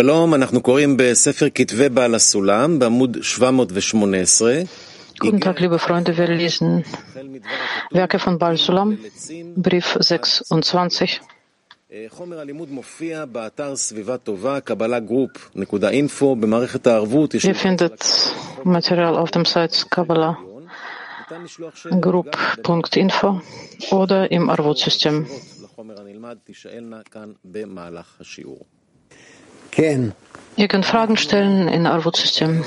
שלום, אנחנו קוראים בספר כתבי בעל הסולם בעמוד 718. Guten Tag, liebe Freunde. Wir lesen Werke von Baal Sulam, Brief 26. חומר הלימוד מופיע באתר סביבה טובה, קבלה גרופ, נקודה אינפו, במערכת הערבות. Ihr findet Material auf dem Site Kabbalah Group.info oder im Arvut-System. Ihr könnt Fragen stellen in euer Wutzsystem.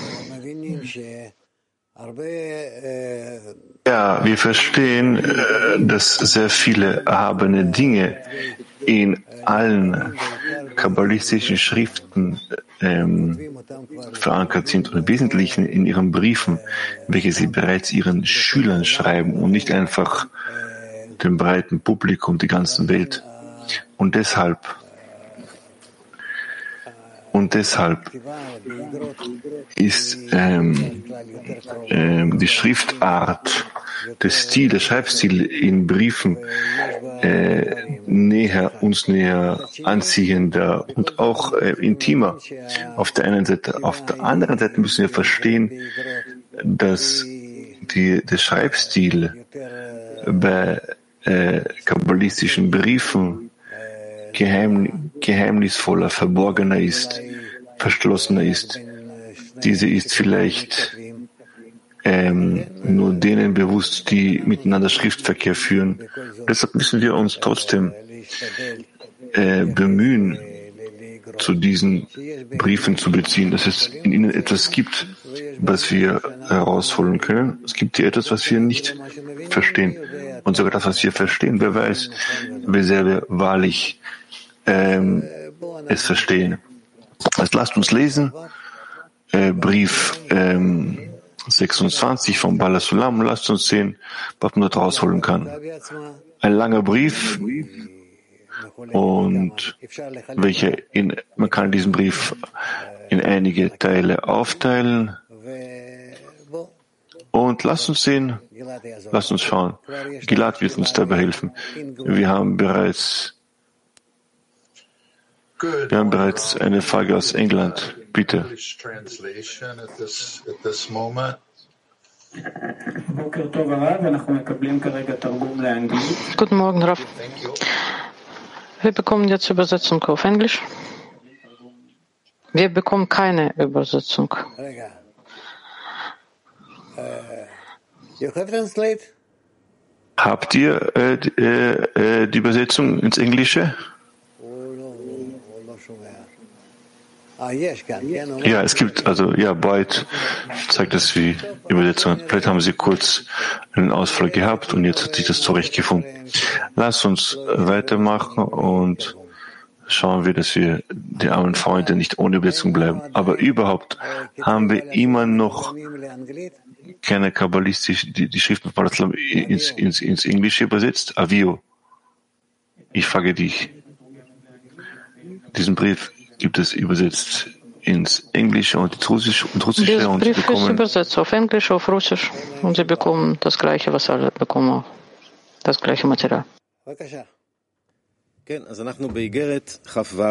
Ja, wir verstehen, äh, dass sehr viele erhabene Dinge in allen kabbalistischen Schriften ähm, verankert sind und im Wesentlichen in ihren Briefen, welche sie bereits ihren Schülern schreiben und nicht einfach dem breiten Publikum, die ganzen Welt. Und deshalb und deshalb ist ähm, ähm, die Schriftart, der Stil, der Schreibstil in Briefen äh, näher, uns näher anziehender und auch äh, intimer auf der einen Seite. Auf der anderen Seite müssen wir verstehen, dass die, der Schreibstil bei äh, kabbalistischen Briefen geheimnisvoller, verborgener ist, verschlossener ist. Diese ist vielleicht ähm, nur denen bewusst, die miteinander Schriftverkehr führen. Deshalb müssen wir uns trotzdem äh, bemühen, zu diesen Briefen zu beziehen, dass es in ihnen etwas gibt, was wir herausholen können. Es gibt hier etwas, was wir nicht verstehen. Und sogar das, was wir verstehen, beweist, wie sehr wir wahrlich ähm, es verstehen. Also lasst uns lesen, äh, Brief ähm, 26 von Balasulam, lasst uns sehen, was man dort rausholen kann. Ein langer Brief und welche in, man kann diesen Brief in einige Teile aufteilen. Und lasst uns sehen, lasst uns schauen. Gilad wird uns dabei helfen. Wir haben bereits, wir haben bereits eine Frage aus England. Bitte. Guten Morgen, Raf. Wir bekommen jetzt Übersetzung auf Englisch. Wir bekommen keine Übersetzung. Habt ihr äh, äh, äh, die Übersetzung ins Englische? Ja, es gibt, also ja, Boyd zeigt das wie Übersetzung. Vielleicht haben sie kurz einen Ausfall gehabt und jetzt hat sich das zurechtgefunden. Lass uns weitermachen und schauen wir, dass wir die armen Freunde nicht ohne Übersetzung bleiben. Aber überhaupt haben wir immer noch keine kabbalistische, die, die Schriften von ins, ins, ins Englische übersetzt. Avio, ich frage dich. Diesen Brief gibt es übersetzt ins Englische und ins Russische und Russische. Dieser Brief bekommen, ist übersetzt auf Englisch, auf Russisch und sie bekommen das Gleiche, was alle bekommen, das gleiche Material.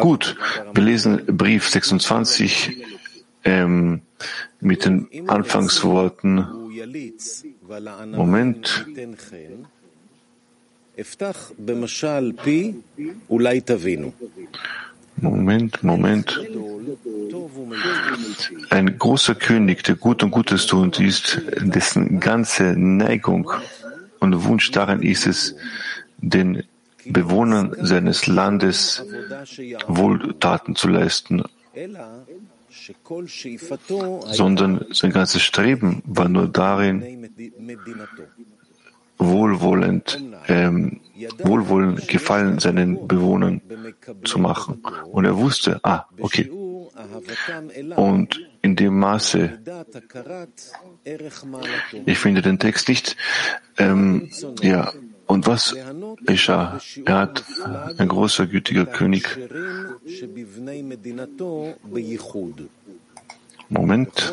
Gut, wir lesen Brief 26, ähm, mit den Anfangsworten, Moment, Moment, Moment. Ein großer König, der gut und Gutes tut, ist, dessen ganze Neigung und Wunsch darin ist es, den Bewohnern seines Landes Wohltaten zu leisten sondern sein ganzes Streben war nur darin, wohlwollend, ähm, wohlwollend Gefallen seinen Bewohnern zu machen. Und er wusste, ah, okay. Und in dem Maße, ich finde den Text nicht, ähm, ja, und was geschah? Er hat ein großer, gütiger König. Moment.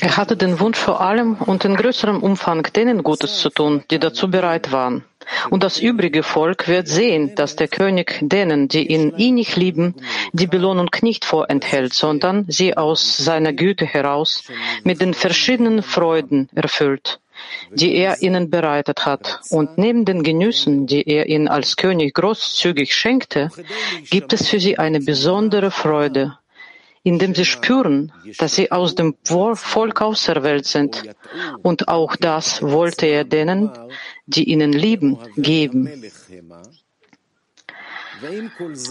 Er hatte den Wunsch vor allem und in größerem Umfang denen Gutes zu tun, die dazu bereit waren. Und das übrige Volk wird sehen, dass der König denen, die ihn innig lieben, die Belohnung nicht vorenthält, sondern sie aus seiner Güte heraus mit den verschiedenen Freuden erfüllt die er ihnen bereitet hat. Und neben den Genüssen, die er ihnen als König großzügig schenkte, gibt es für sie eine besondere Freude, indem sie spüren, dass sie aus dem Volk auserwählt sind. Und auch das wollte er denen, die ihnen lieben, geben.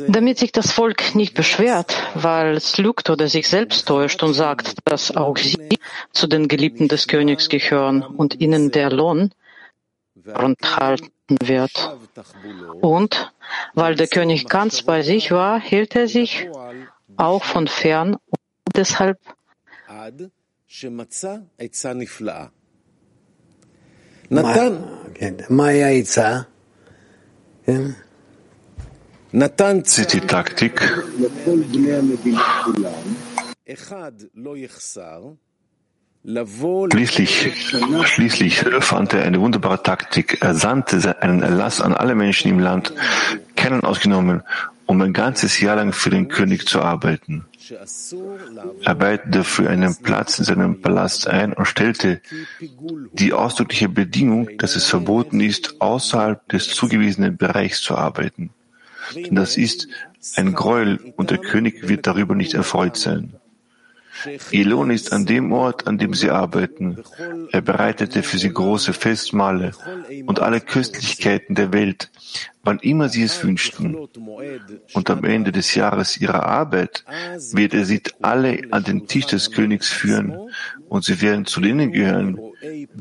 Damit sich das Volk nicht beschwert, weil es lügt oder sich selbst täuscht und sagt, dass auch sie zu den Geliebten des Königs gehören und ihnen der Lohn enthalten wird. Und weil der König ganz bei sich war, hielt er sich auch von fern und deshalb ist die Taktik. Schließlich, schließlich fand er eine wunderbare Taktik. Er sandte einen Erlass an alle Menschen im Land, keinen ausgenommen, um ein ganzes Jahr lang für den König zu arbeiten. Er arbeitete für einen Platz in seinem Palast ein und stellte die ausdrückliche Bedingung, dass es verboten ist, außerhalb des zugewiesenen Bereichs zu arbeiten. Denn das ist ein Gräuel und der König wird darüber nicht erfreut sein. Ihr Lohn ist an dem Ort, an dem sie arbeiten. Er bereitete für sie große Festmahle und alle Köstlichkeiten der Welt, wann immer sie es wünschten. Und am Ende des Jahres ihrer Arbeit wird er sie alle an den Tisch des Königs führen und sie werden zu denen gehören,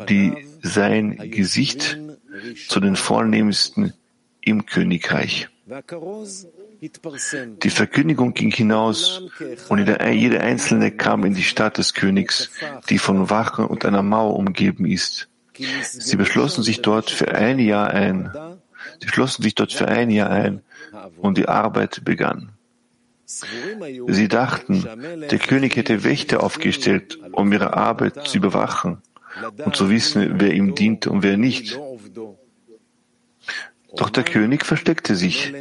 die sein Gesicht zu den vornehmsten im Königreich. Die Verkündigung ging hinaus und jeder Einzelne kam in die Stadt des Königs, die von Wachen und einer Mauer umgeben ist. Sie beschlossen sich dort für ein Jahr ein. Sie schlossen sich dort für ein Jahr ein und die Arbeit begann. Sie dachten, der König hätte Wächter aufgestellt, um ihre Arbeit zu überwachen und zu wissen, wer ihm dient und wer nicht. Doch der König versteckte sich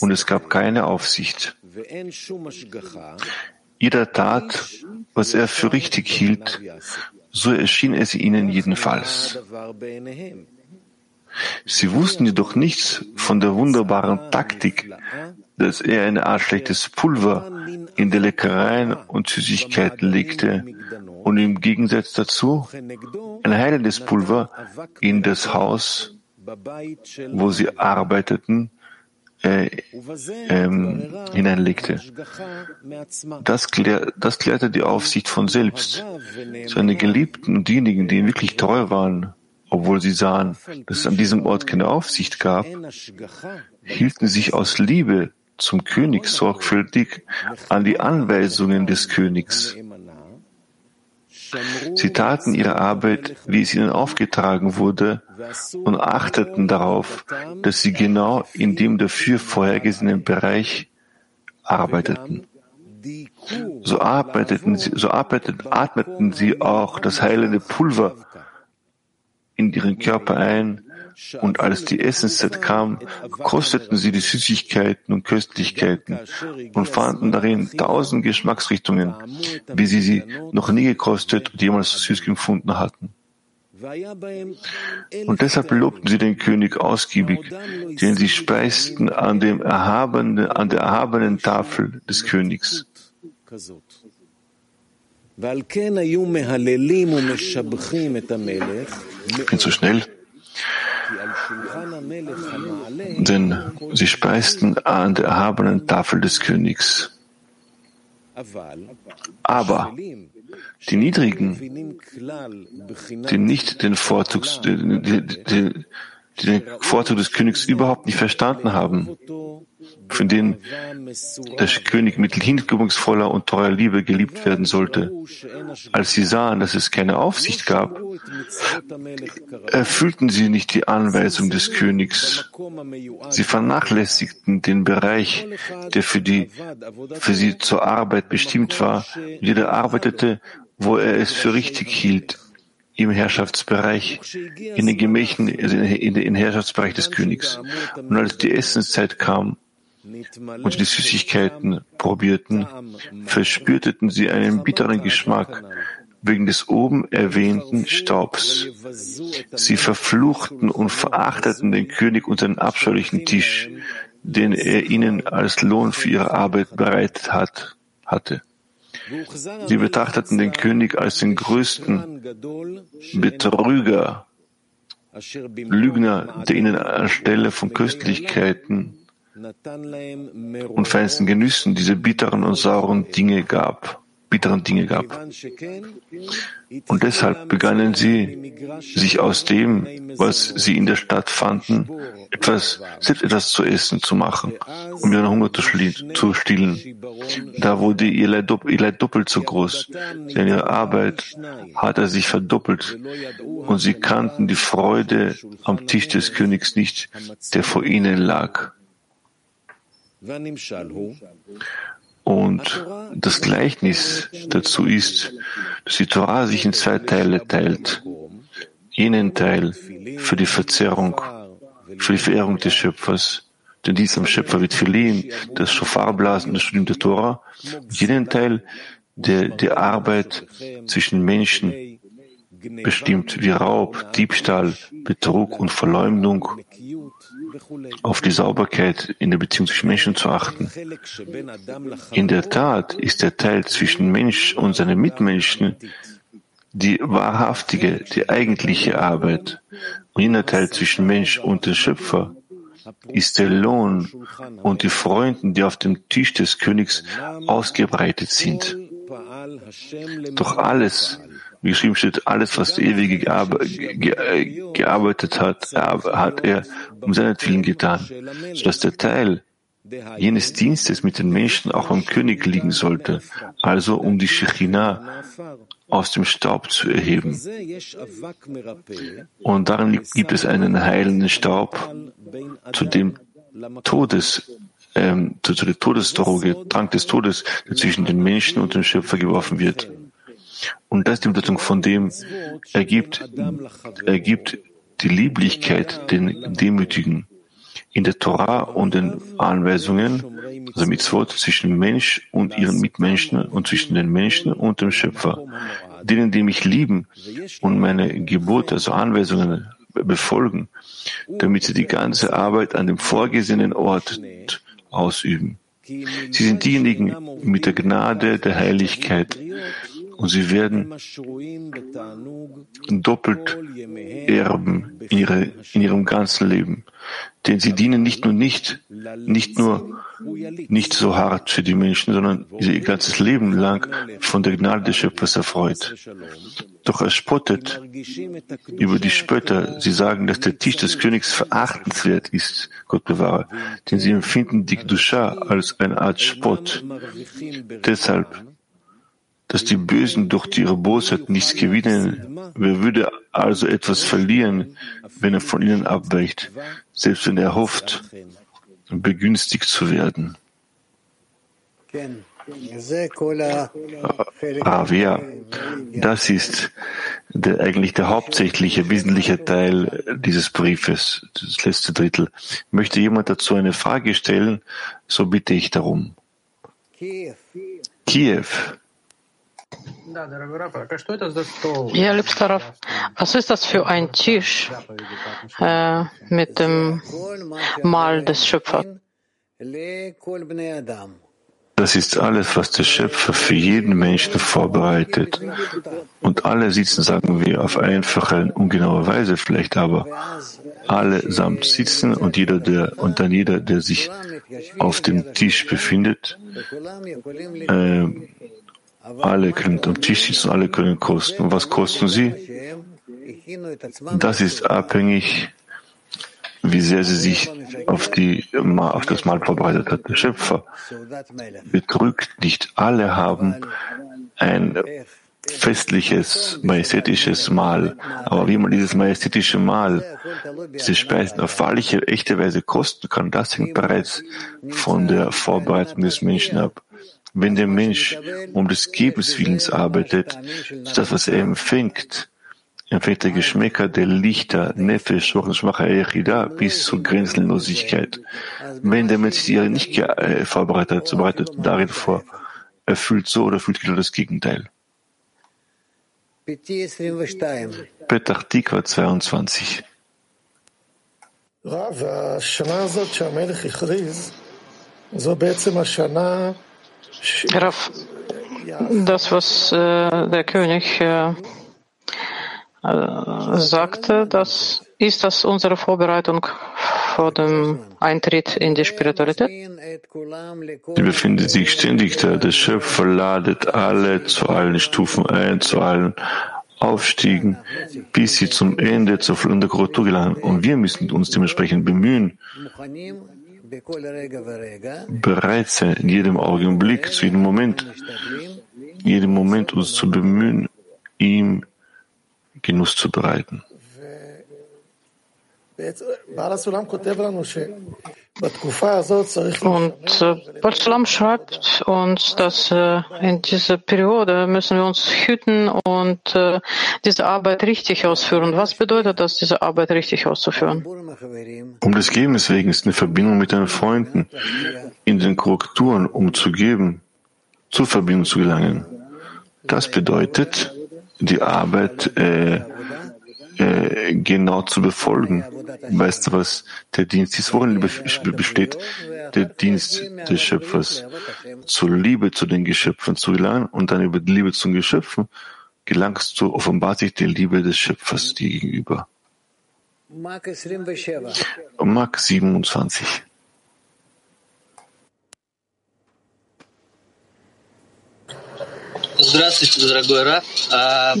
und es gab keine Aufsicht. Jeder tat, was er für richtig hielt, so erschien es ihnen jedenfalls. Sie wussten jedoch nichts von der wunderbaren Taktik, dass er eine Art schlechtes Pulver in die Leckereien und Süßigkeiten legte und im Gegensatz dazu ein heilendes Pulver in das Haus, wo sie arbeiteten, äh, ähm, hineinlegte. Das, klär, das klärte die Aufsicht von selbst. Seine Geliebten und diejenigen, die ihm wirklich treu waren, obwohl sie sahen, dass es an diesem Ort keine Aufsicht gab, hielten sich aus Liebe zum König sorgfältig an die Anweisungen des Königs. Sie taten ihre Arbeit, wie es ihnen aufgetragen wurde, und achteten darauf, dass sie genau in dem dafür vorhergesehenen Bereich arbeiteten. So arbeiteten sie, so arbeiteten, atmeten sie auch das heilende Pulver in ihren Körper ein, und als die Essenszeit kam, kosteten sie die Süßigkeiten und Köstlichkeiten und fanden darin tausend Geschmacksrichtungen, wie sie sie noch nie gekostet und jemals so süß gefunden hatten. Und deshalb lobten sie den König ausgiebig, denn sie speisten an, dem erhabenen, an der erhabenen Tafel des Königs. Ich bin zu schnell. Denn sie speisten an der erhabenen Tafel des Königs. Aber die Niedrigen, die nicht den Vorzugs, die, die, die den Vorzug des Königs überhaupt nicht verstanden haben, von denen der König mit hingebungsvoller und treuer Liebe geliebt werden sollte. Als sie sahen, dass es keine Aufsicht gab, erfüllten sie nicht die Anweisung des Königs. Sie vernachlässigten den Bereich, der für, die, für sie zur Arbeit bestimmt war. Jeder arbeitete, wo er es für richtig hielt im Herrschaftsbereich, in den Gemächen, also in den Herrschaftsbereich des Königs. Und als die Essenszeit kam und die Süßigkeiten probierten, verspürten sie einen bitteren Geschmack wegen des oben erwähnten Staubs. Sie verfluchten und verachteten den König und seinen abscheulichen Tisch, den er ihnen als Lohn für ihre Arbeit bereitet hat, hatte. Sie betrachteten den König als den größten Betrüger, Lügner, der ihnen anstelle von Köstlichkeiten und feinsten Genüssen diese bitteren und sauren Dinge gab bitteren Dinge gab. Und deshalb begannen sie, sich aus dem, was sie in der Stadt fanden, etwas, selbst etwas zu essen zu machen, um ihren Hunger zu, stillen. Da wurde ihr Leid, ihr Leid doppelt so groß, denn ihre Arbeit hat er sich verdoppelt und sie kannten die Freude am Tisch des Königs nicht, der vor ihnen lag. Und das Gleichnis dazu ist, dass die Torah sich in zwei Teile teilt. Jenen Teil für die Verzerrung, für die Verehrung des Schöpfers, denn dies am Schöpfer wird verliehen, das Schofarblasen, das Studium der Torah, und jenen Teil, der die Arbeit zwischen Menschen bestimmt, wie Raub, Diebstahl, Betrug und Verleumdung auf die Sauberkeit in der Beziehung zwischen Menschen zu achten. In der Tat ist der Teil zwischen Mensch und seinen Mitmenschen die wahrhaftige, die eigentliche Arbeit. Und jener Teil zwischen Mensch und dem Schöpfer ist der Lohn und die Freuden, die auf dem Tisch des Königs ausgebreitet sind. Doch alles, wie geschrieben steht, alles, was der Ewige gearbeitet hat, hat er um seinetwillen getan, sodass der Teil jenes Dienstes mit den Menschen auch beim König liegen sollte, also um die Shechina aus dem Staub zu erheben. Und darin gibt es einen heilenden Staub, zu dem Todes, ähm, zu, zu der Todesdroge, Trank des Todes, der zwischen den Menschen und dem Schöpfer geworfen wird. Und das ist die Bedeutung von dem, er gibt, er gibt die Lieblichkeit den Demütigen. In der Torah und den Anweisungen, also Mitzvot zwischen Mensch und ihren Mitmenschen und zwischen den Menschen und dem Schöpfer. Denen, die mich lieben und meine Gebote, also Anweisungen befolgen, damit sie die ganze Arbeit an dem vorgesehenen Ort ausüben. Sie sind diejenigen mit der Gnade der Heiligkeit, und sie werden doppelt erben in, ihre, in ihrem ganzen Leben. Denn sie dienen nicht nur nicht, nicht nur nicht so hart für die Menschen, sondern ihr ganzes Leben lang von der Gnade des Schöpfers erfreut. Doch er spottet über die Spötter. Sie sagen, dass der Tisch des Königs verachtenswert ist, Gott bewahre, denn sie empfinden die Dusha als eine Art Spott. Deshalb dass die Bösen durch ihre Bosheit nichts gewinnen. Wer würde also etwas verlieren, wenn er von ihnen abweicht, selbst wenn er hofft, begünstigt zu werden? Avia, das ist der, eigentlich der hauptsächliche, wesentliche Teil dieses Briefes, das letzte Drittel. Möchte jemand dazu eine Frage stellen, so bitte ich darum. Kiew. Ja, liebster Rav, was ist das für ein Tisch äh, mit dem Mal des Schöpfers? Das ist alles, was der Schöpfer für jeden Menschen vorbereitet. Und alle sitzen, sagen wir, auf einfache, ungenaue Weise vielleicht, aber alle samt sitzen und jeder, der, und dann jeder, der sich auf dem Tisch befindet, äh, alle können am Tisch sitzen, alle können kosten. Was kosten sie? Das ist abhängig wie sehr sie sich auf, die, auf das Mahl vorbereitet hat. Der Schöpfer betrügt nicht. Alle haben ein festliches, majestätisches Mahl. Aber wie man dieses majestätische Mahl, diese Speisen auf wahrliche, echte Weise kosten kann, das hängt bereits von der Vorbereitung des Menschen ab. Wenn der Mensch um des Gebens Willens arbeitet, das, was er empfängt, empfängt der Geschmäcker der Lichter, Nefesh, Schwacher Echida bis zur Grenzenlosigkeit. Wenn der Mensch die nicht äh, vorbereitet, so bereitet darin vor, er fühlt so oder fühlt genau das Gegenteil. Petach Tikva 22. Rav, das, was äh, der König äh, äh, sagte, das ist das unsere Vorbereitung vor dem Eintritt in die Spiritualität? Sie befindet sich ständig da. Der Schöpfer ladet alle zu allen Stufen ein, zu allen Aufstiegen, bis sie zum Ende zur Fülle der Korrektur gelangen. Und wir müssen uns dementsprechend bemühen, bereit sein, in jedem Augenblick, zu jedem Moment, jedem Moment uns zu bemühen, ihm Genuss zu bereiten. Und äh, Balsalam schreibt uns, dass äh, in dieser Periode müssen wir uns hüten und äh, diese Arbeit richtig ausführen. Was bedeutet das, diese Arbeit richtig auszuführen? Um des Gebens wegen ist eine Verbindung mit deinen Freunden in den Korrekturen, um zu geben, zur Verbindung zu gelangen. Das bedeutet, die Arbeit äh, äh, genau zu befolgen. Weißt du, was der Dienst ist? Worin besteht der Dienst des Schöpfers? Zur Liebe zu den Geschöpfen zu gelangen und dann über die Liebe zu den Geschöpfen gelangst du offenbart sich der Liebe des Schöpfers dir gegenüber. Mark 27.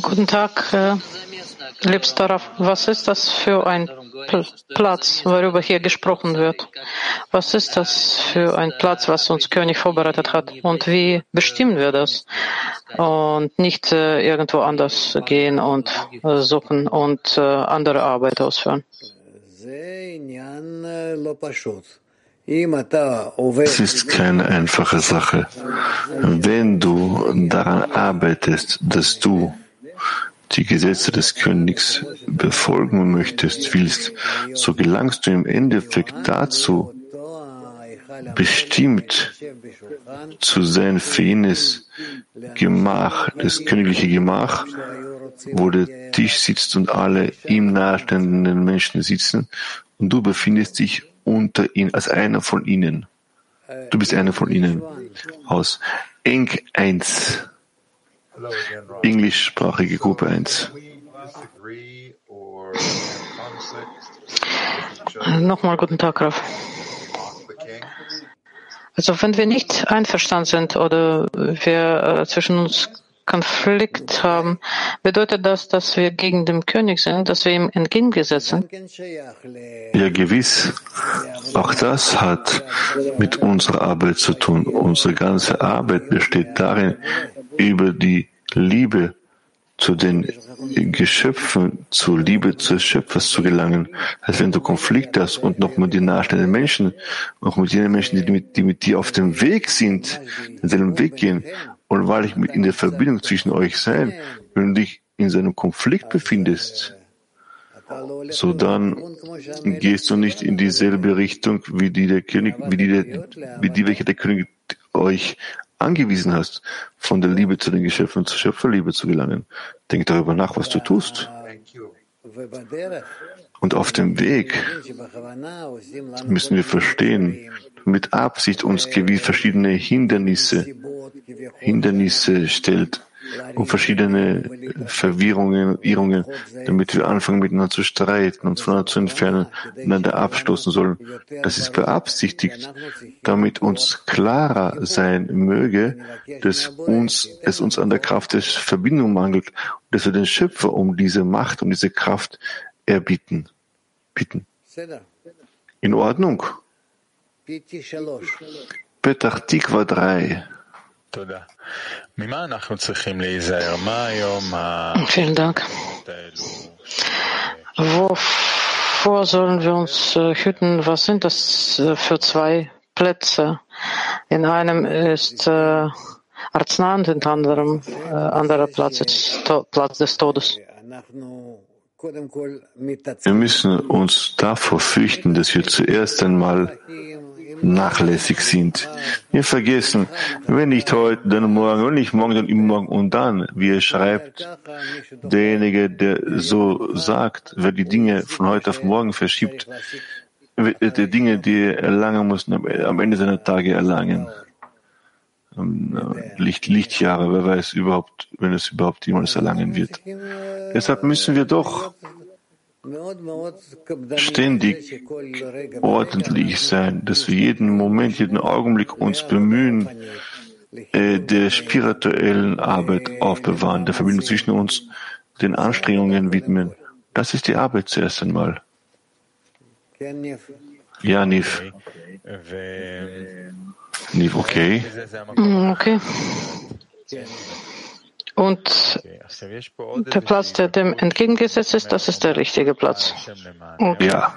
Guten Tag, äh, liebster Was ist das für ein Platz, worüber hier gesprochen wird? Was ist das für ein Platz, was uns König vorbereitet hat? Und wie bestimmen wir das? Und nicht äh, irgendwo anders gehen und äh, suchen und äh, andere Arbeit ausführen. Es ist keine einfache Sache. Wenn du daran arbeitest, dass du die Gesetze des Königs befolgen möchtest, willst, so gelangst du im Endeffekt dazu, bestimmt zu sein für jenes Gemach, das königliche Gemach, wo der Tisch sitzt und alle ihm nahestehenden Menschen sitzen und du befindest dich unter ihnen, als einer von ihnen. Du bist einer von ihnen. Aus Eng 1, englischsprachige Gruppe 1. Nochmal guten Tag, Raf. Also wenn wir nicht einverstanden sind oder wir äh, zwischen uns Konflikt haben, bedeutet das, dass wir gegen den König sind, dass wir ihm entgegengesetzt sind? Ja, gewiss. Auch das hat mit unserer Arbeit zu tun. Unsere ganze Arbeit besteht darin, über die Liebe zu den Geschöpfen, zur Liebe des Schöpfers zu gelangen. Also wenn du Konflikte hast und noch mit den nahestehenden Menschen, auch mit jenen Menschen, die mit, die mit dir auf dem Weg sind, in deinem Weg gehen und weil ich in der Verbindung zwischen euch sein, wenn du dich in seinem Konflikt befindest, so dann gehst du nicht in dieselbe Richtung, wie die der König, wie die, der, wie die welche der König euch angewiesen hast, von der Liebe zu den Geschöpfen zur Schöpferliebe zu gelangen. Denk darüber nach, was du tust. Und auf dem Weg müssen wir verstehen, mit Absicht uns gewiss verschiedene Hindernisse, Hindernisse stellt und verschiedene Verwirrungen, Irrungen, damit wir anfangen miteinander zu streiten, uns voneinander zu entfernen, einander abstoßen sollen. Das ist beabsichtigt, damit uns klarer sein möge, dass uns, es uns an der Kraft der Verbindung mangelt und dass wir den Schöpfer um diese Macht, um diese Kraft erbitten, bitten. In Ordnung. Petach Tikva 3. Vielen Dank. Wovor sollen wir uns äh, hüten? Was sind das äh, für zwei Plätze? In einem ist äh, Arzna und in anderem äh, anderer Platz ist Platz des Todes. Wir müssen uns davor fürchten, dass wir zuerst einmal nachlässig sind. Wir vergessen, wenn nicht heute, dann morgen, wenn nicht morgen, dann übermorgen und dann, wie er schreibt, derjenige, der so sagt, wer die Dinge von heute auf morgen verschiebt, der äh, Dinge, die er erlangen muss, am Ende seiner Tage erlangen. Ähm, äh, Licht, Lichtjahre, wer weiß überhaupt, wenn es überhaupt jemals erlangen wird. Deshalb müssen wir doch ständig ordentlich sein, dass wir jeden Moment, jeden Augenblick uns bemühen, äh, der spirituellen Arbeit aufbewahren, der Verbindung zwischen uns, den Anstrengungen widmen. Das ist die Arbeit zuerst einmal. Ja, Niv. Niv, okay. Mm, okay. Und der Platz, der dem entgegengesetzt ist, das ist der richtige Platz. Und ja.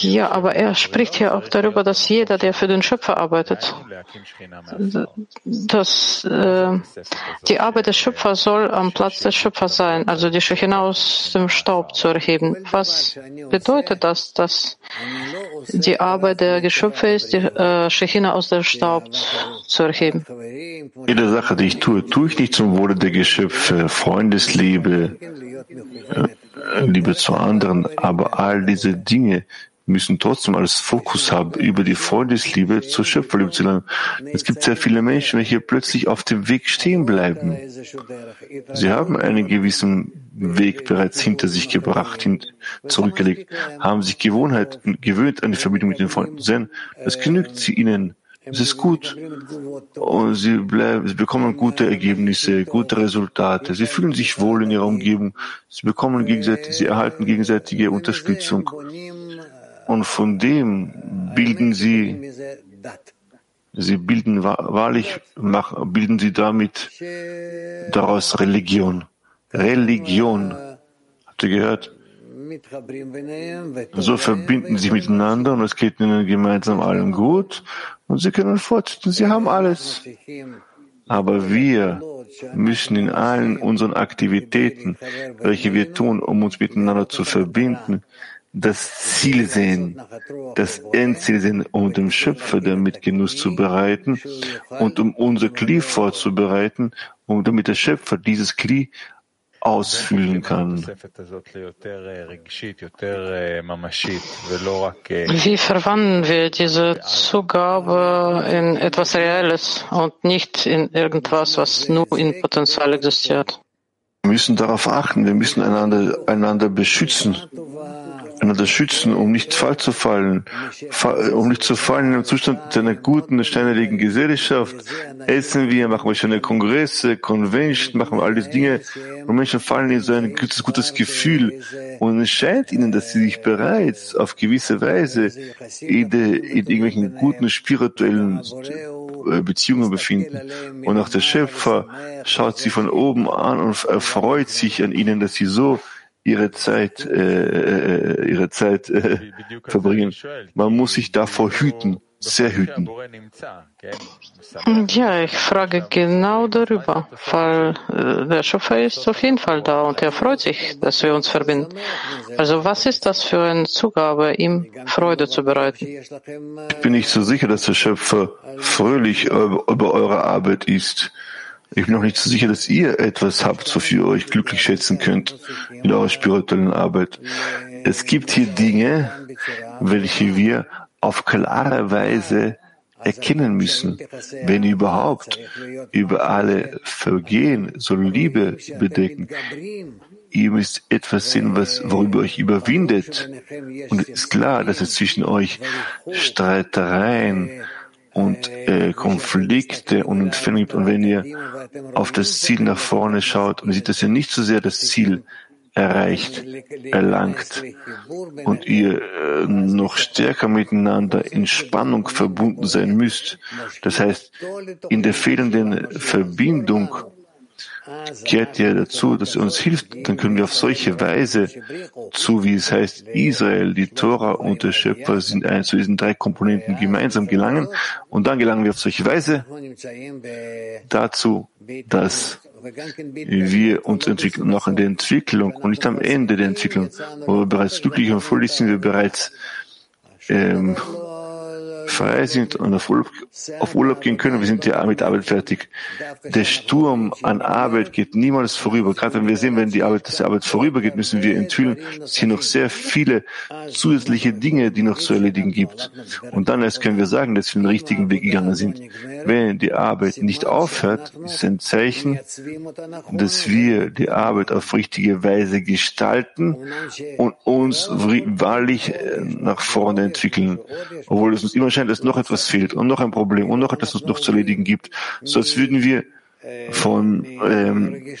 Ja, aber er spricht ja auch darüber, dass jeder, der für den Schöpfer arbeitet, dass äh, die Arbeit des Schöpfers soll am Platz des Schöpfers sein, also die Schöchina aus dem Staub zu erheben. Was bedeutet das, dass die Arbeit der Geschöpfe ist, die äh, Schöchina aus dem Staub zu erheben? Jede Sache, die ich tue, tue ich nicht zum Wohle der Geschöpfe, Freundesliebe, äh, Liebe zu anderen, aber all diese Dinge müssen trotzdem als Fokus haben, über die Freundesliebe zur Schöpferliebe zu lernen. Es gibt sehr viele Menschen, welche plötzlich auf dem Weg stehen bleiben. Sie haben einen gewissen Weg bereits hinter sich gebracht, zurückgelegt, haben sich Gewohnheit gewöhnt an die Verbindung mit den Freunden. Denn das genügt sie ihnen es ist gut. Und sie, bleiben, sie bekommen gute Ergebnisse, gute Resultate. Sie fühlen sich wohl in ihrer Umgebung. Sie bekommen gegenseitig, sie erhalten gegenseitige Unterstützung. Und von dem bilden sie, sie bilden wahrlich, bilden sie damit daraus Religion. Religion. Habt ihr gehört? So also verbinden sie sich miteinander und es geht ihnen gemeinsam allen gut und sie können fortsetzen, sie haben alles. Aber wir müssen in allen unseren Aktivitäten, welche wir tun, um uns miteinander zu verbinden, das Ziel sehen, das Endziel sehen, um dem Schöpfer damit Genuss zu bereiten und um unser Kli vorzubereiten, um damit der Schöpfer dieses Kli ausfüllen kann. Wie verwandeln wir diese Zugabe in etwas Reelles und nicht in irgendwas, was nur in Potenzial existiert? Wir müssen darauf achten, wir müssen einander, einander beschützen einander schützen, um nicht falsch zu fallen, fa- um nicht zu fallen in einem Zustand einer guten, ständigen Gesellschaft. Essen wir, machen wir schöne Kongresse, Convention, machen wir all diese Dinge und Menschen fallen in so ein gutes, gutes Gefühl und es scheint ihnen, dass sie sich bereits auf gewisse Weise in, de, in irgendwelchen guten spirituellen äh, Beziehungen befinden. Und auch der Schöpfer schaut sie von oben an und erfreut sich an ihnen, dass sie so ihre Zeit, äh, äh, ihre Zeit äh, verbringen. Man muss sich davor hüten, sehr hüten. Hm, ja, ich frage genau darüber, weil äh, der Schöpfer ist auf jeden Fall da und er freut sich, dass wir uns verbinden. Also was ist das für eine Zugabe, ihm Freude zu bereiten? Ich bin nicht so sicher, dass der Schöpfer fröhlich äh, über eure Arbeit ist. Ich bin noch nicht so sicher, dass ihr etwas habt, wofür ihr euch glücklich schätzen könnt in eurer spirituellen Arbeit. Es gibt hier Dinge, welche wir auf klare Weise erkennen müssen, wenn überhaupt über alle Vergehen soll Liebe bedecken. Ihr müsst etwas sehen, was, worüber euch überwindet. Und es ist klar, dass es zwischen euch Streitereien und äh, Konflikte und Entfernungen gibt. Und wenn ihr auf das Ziel nach vorne schaut und seht, dass ihr nicht so sehr das Ziel erreicht, erlangt und ihr äh, noch stärker miteinander in Spannung verbunden sein müsst, das heißt, in der fehlenden Verbindung kehrt ihr dazu, dass ihr uns hilft, dann können wir auf solche Weise, zu wie es heißt, Israel, die Tora und der Schöpfer sind ein, zu diesen drei Komponenten gemeinsam gelangen. Und dann gelangen wir auf solche Weise dazu, dass wir uns entwickeln, noch in der Entwicklung und nicht am Ende der Entwicklung, wo wir bereits glücklich und fröhlich sind, wir bereits ähm, frei sind und auf Urlaub, auf Urlaub gehen können. Wir sind ja mit Arbeit fertig. Der Sturm an Arbeit geht niemals vorüber. Gerade wenn wir sehen, wenn die Arbeit, dass die Arbeit vorübergeht, müssen wir enthüllen, dass hier noch sehr viele zusätzliche Dinge, die noch zu erledigen gibt. Und dann erst können wir sagen, dass wir den richtigen Weg gegangen sind. Wenn die Arbeit nicht aufhört, ist ein Zeichen, dass wir die Arbeit auf richtige Weise gestalten und uns wahrlich äh, nach vorne entwickeln, obwohl es uns immer scheint, dass noch etwas fehlt und noch ein Problem und noch etwas was noch zu erledigen gibt, so als würden wir von ähm,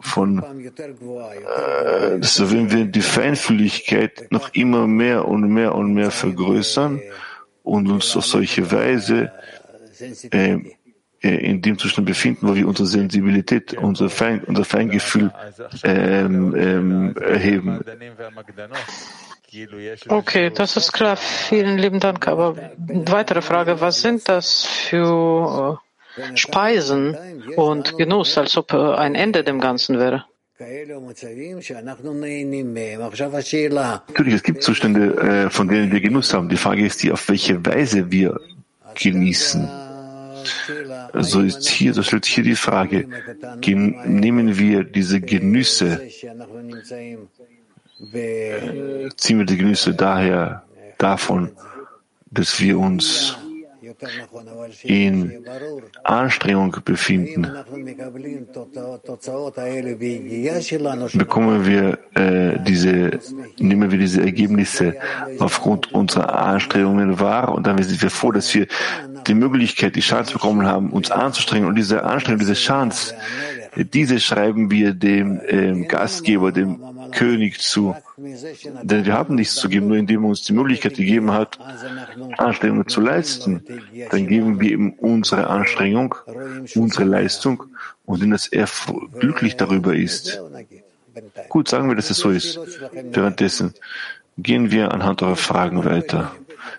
von äh, so wenn wir die Feinfühligkeit noch immer mehr und mehr und mehr vergrößern und uns auf solche Weise äh, in dem Zustand befinden, wo wir unsere Sensibilität, unser, Fein, unser Feingefühl ähm, ähm, erheben. Okay, das ist klar. Vielen lieben Dank. Aber weitere Frage, was sind das für äh, Speisen und Genuss, als ob äh, ein Ende dem Ganzen wäre? Natürlich, es gibt Zustände, äh, von denen wir Genuss haben. Die Frage ist die, auf welche Weise wir genießen. So ist hier, so stellt sich hier die Frage, nehmen wir diese Genüsse ziehen wir die Genüsse daher davon, dass wir uns in Anstrengung befinden, bekommen wir äh, diese, nehmen wir diese Ergebnisse aufgrund unserer Anstrengungen wahr und dann sind wir froh, dass wir die Möglichkeit, die Chance bekommen haben, uns anzustrengen. Und diese Anstrengung, diese Chance, diese schreiben wir dem ähm, Gastgeber, dem König zu. Denn wir haben nichts zu geben, nur indem er uns die Möglichkeit gegeben hat, Anstrengungen zu leisten. Dann geben wir ihm unsere Anstrengung, unsere Leistung und in dass er glücklich darüber ist. Gut, sagen wir, dass es so ist. Währenddessen gehen wir anhand eurer Fragen weiter.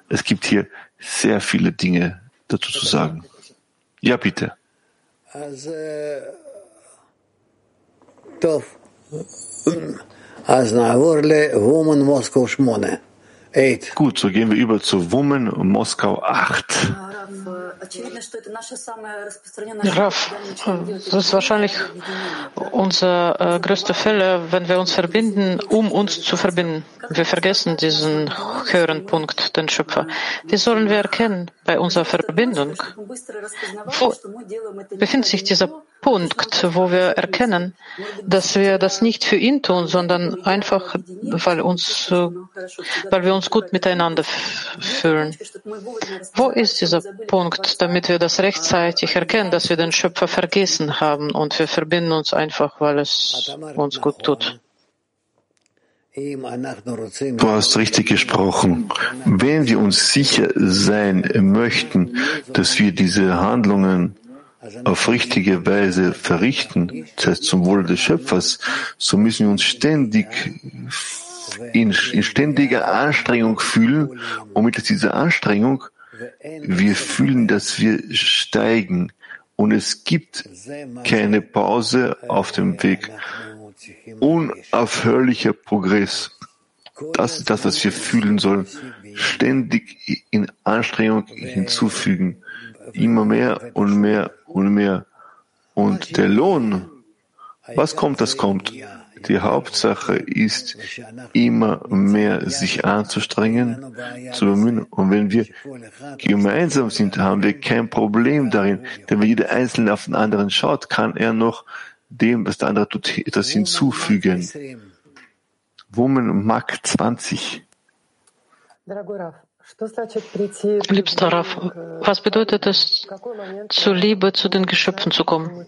Es gibt hier sehr viele Dinge dazu zu sagen. Ja, bitte. Gut, so gehen wir über zu Woman Moskau 8. Raf, das ist wahrscheinlich unser äh, größter Fehler, wenn wir uns verbinden, um uns zu verbinden. Wir vergessen diesen höheren Punkt, den Schöpfer. Wie sollen wir erkennen bei unserer Verbindung? Wo befindet sich dieser Punkt, wo wir erkennen, dass wir das nicht für ihn tun, sondern einfach, weil, uns, weil wir uns gut miteinander fühlen. Wo ist dieser Punkt, damit wir das rechtzeitig erkennen, dass wir den Schöpfer vergessen haben und wir verbinden uns einfach, weil es uns gut tut? Du hast richtig gesprochen. Wenn wir uns sicher sein möchten, dass wir diese Handlungen auf richtige Weise verrichten, das heißt zum Wohle des Schöpfers, so müssen wir uns ständig in, in ständiger Anstrengung fühlen und mit dieser Anstrengung wir fühlen, dass wir steigen und es gibt keine Pause auf dem Weg. Unaufhörlicher Progress. Das ist das, was wir fühlen sollen. Ständig in Anstrengung hinzufügen. Immer mehr und mehr und mehr. Und der Lohn, was kommt, das kommt. Die Hauptsache ist, immer mehr sich anzustrengen, zu bemühen. Und wenn wir gemeinsam sind, haben wir kein Problem darin. Denn wenn jeder Einzelne auf den anderen schaut, kann er noch dem, was der andere tut, etwas hinzufügen. Woman Mark 20. Liebster Raf, was bedeutet es, zur Liebe zu den Geschöpfen zu kommen?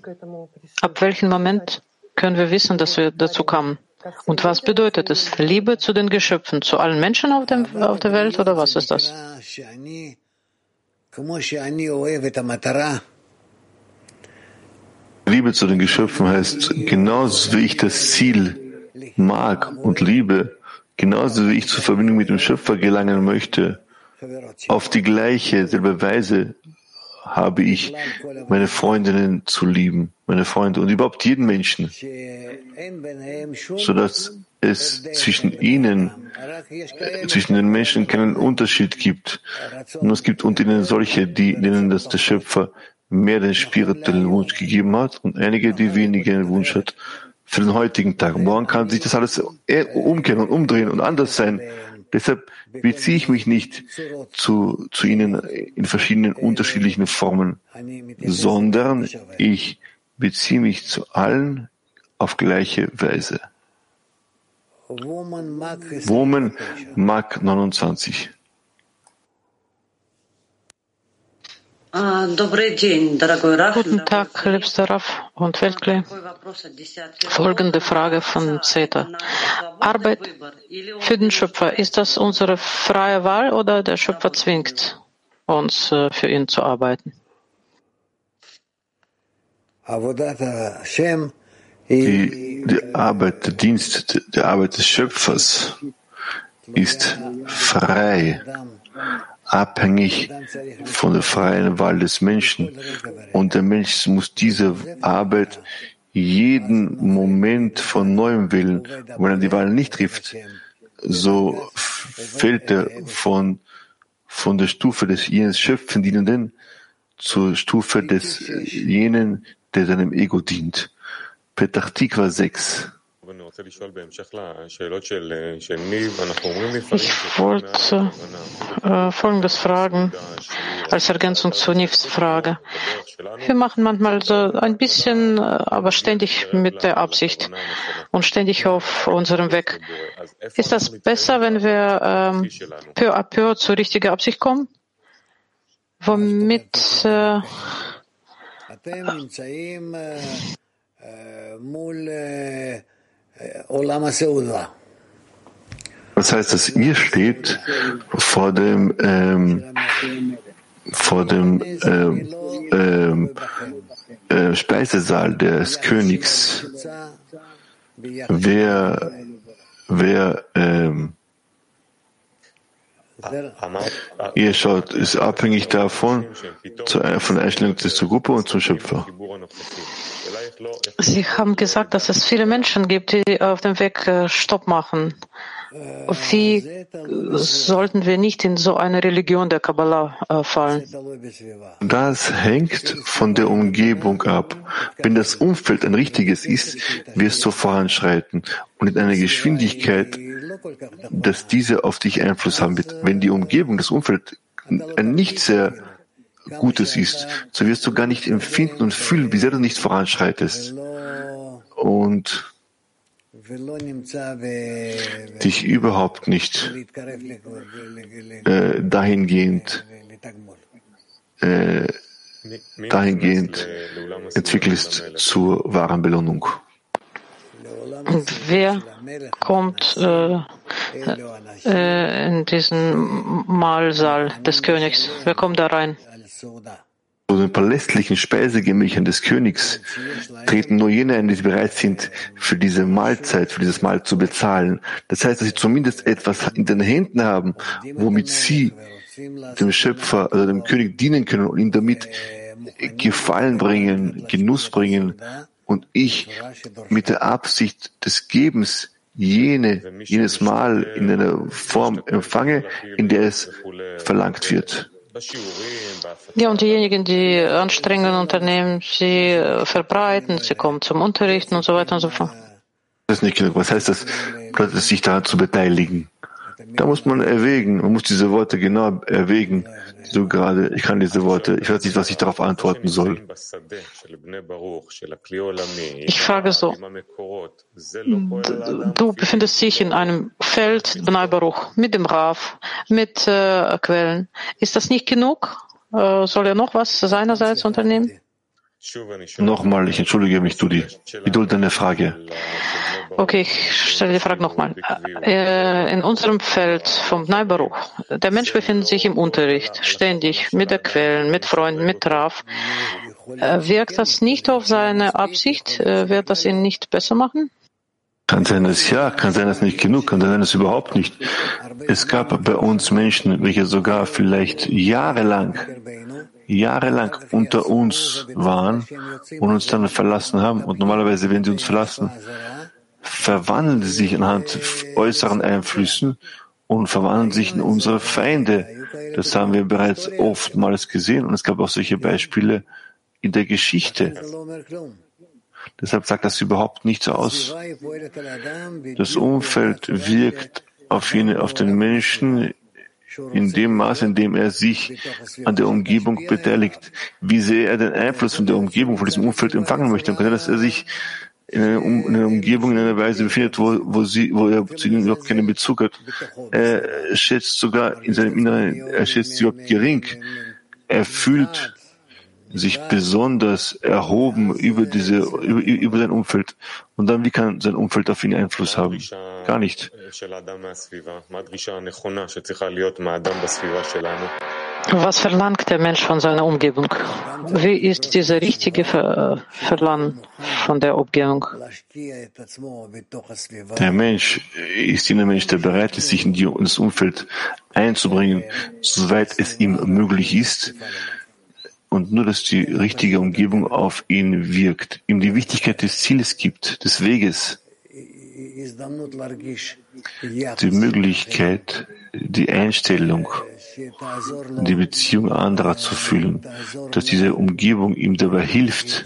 Ab welchem Moment können wir wissen, dass wir dazu kamen? Und was bedeutet es? Liebe zu den Geschöpfen, zu allen Menschen auf, dem, auf der Welt oder was ist das? Liebe zu den Geschöpfen heißt, genauso wie ich das Ziel mag und liebe, genauso wie ich zur Verbindung mit dem Schöpfer gelangen möchte, auf die gleiche, selbe Weise habe ich meine Freundinnen zu lieben, meine Freunde und überhaupt jeden Menschen, so dass es zwischen ihnen, zwischen den Menschen keinen Unterschied gibt. Und es gibt unter ihnen solche, die, denen das der Schöpfer mehr den spirituellen Wunsch gegeben hat und einige, die weniger den Wunsch hat für den heutigen Tag. Morgen kann sich das alles umkehren und umdrehen und anders sein. Deshalb beziehe ich mich nicht zu, zu ihnen in verschiedenen unterschiedlichen Formen, sondern ich beziehe mich zu allen auf gleiche Weise. Woman Mark 29. Guten Tag, liebster Raff und Weltklee. Folgende Frage von Zeta. Arbeit für den Schöpfer, ist das unsere freie Wahl oder der Schöpfer zwingt uns, für ihn zu arbeiten? Die, die Arbeit, der Dienst, der Arbeit des Schöpfers ist frei abhängig von der freien Wahl des Menschen. Und der Mensch muss diese Arbeit jeden Moment von neuem wählen. wenn er die Wahl nicht trifft, so fällt er von, von der Stufe des jenen Schöpfendienenden zur Stufe des jenen, der seinem Ego dient. Petach Tikva 6. Ich wollte äh, Folgendes fragen, als Ergänzung zu Nifs Frage. Wir machen manchmal so ein bisschen, äh, aber ständig mit der Absicht und ständig auf unserem Weg. Ist das besser, wenn wir ähm, peu à peu zur richtigen Absicht kommen? Womit äh, das heißt, dass ihr steht vor dem ähm, vor dem ähm, ähm, äh, Speisesaal des Königs. Wer, wer ähm, Ihr schaut, ist abhängig davon, von der Einstellung zur Gruppe und zum Schöpfer. Sie haben gesagt, dass es viele Menschen gibt, die auf dem Weg äh, Stopp machen. Wie sollten wir nicht in so eine Religion der Kabbalah äh, fallen? Das hängt von der Umgebung ab. Wenn das Umfeld ein richtiges ist, wirst du voranschreiten und in einer Geschwindigkeit, dass diese auf dich Einfluss haben wird. Wenn die Umgebung, das Umfeld ein nicht sehr Gutes ist, so wirst du gar nicht empfinden und fühlen, wie sehr du nicht voranschreitest. Und dich überhaupt nicht äh, dahingehend, äh, dahingehend entwickelst zur wahren Belohnung. Wer kommt äh, äh, in diesen Mahlsaal des Königs? Wer kommt da rein? Zu den palästlichen Speisegemächern des Königs treten nur jene ein, die bereit sind, für diese Mahlzeit, für dieses Mahl zu bezahlen. Das heißt, dass sie zumindest etwas in den Händen haben, womit sie dem Schöpfer, also dem König dienen können und ihm damit Gefallen bringen, Genuss bringen und ich mit der Absicht des Gebens jene, jenes Mal in einer Form empfange, in der es verlangt wird. Ja, und diejenigen, die Anstrengungen unternehmen, sie äh, verbreiten, sie kommen zum Unterrichten und so weiter und so fort. Das ist nicht genug. Was heißt das, sich daran zu beteiligen? Da muss man erwägen, man muss diese Worte genau erwägen. So gerade, ich kann diese Worte, ich weiß nicht, was ich darauf antworten soll. Ich frage so, du befindest dich in einem Feld Bnei Baruch mit dem Raf, mit äh, Quellen. Ist das nicht genug? Äh, soll er noch was seinerseits unternehmen? Nochmal, ich entschuldige mich, Dudi. Wiederhol deine Frage. Okay, ich stelle die Frage nochmal. Äh, In unserem Feld vom Neubaruch, der Mensch befindet sich im Unterricht, ständig mit der Quellen, mit Freunden, mit Traf. Äh, Wirkt das nicht auf seine Absicht? Äh, Wird das ihn nicht besser machen? Kann sein, dass ja, kann sein, dass nicht genug, kann sein, dass überhaupt nicht. Es gab bei uns Menschen, welche sogar vielleicht jahrelang, jahrelang unter uns waren und uns dann verlassen haben. Und normalerweise, wenn sie uns verlassen, verwandeln sie sich anhand äußeren Einflüssen und verwandeln sich in unsere Feinde. Das haben wir bereits oftmals gesehen und es gab auch solche Beispiele in der Geschichte. Deshalb sagt das überhaupt nichts aus. Das Umfeld wirkt auf, ihn, auf den Menschen in dem Maß, in dem er sich an der Umgebung beteiligt. Wie sehr er den Einfluss von der Umgebung, von diesem Umfeld empfangen möchte. Dann kann dass er sich in einer, um, in einer Umgebung in einer Weise befindet, wo, wo, sie, wo er zu ihnen überhaupt keinen Bezug hat. Er schätzt sogar in seinem Inneren, er schätzt sie überhaupt gering. Er fühlt sich besonders erhoben über diese, über, über sein Umfeld. Und dann, wie kann sein Umfeld auf ihn Einfluss haben? Gar nicht. Was verlangt der Mensch von seiner Umgebung? Wie ist dieser richtige Ver Verlangen von der Umgebung? Der Mensch ist jener Mensch, der bereit ist, sich in das Umfeld einzubringen, soweit es ihm möglich ist, und nur, dass die richtige Umgebung auf ihn wirkt, ihm die Wichtigkeit des Zieles gibt, des Weges, die Möglichkeit, die Einstellung, die Beziehung anderer zu fühlen, dass diese Umgebung ihm dabei hilft.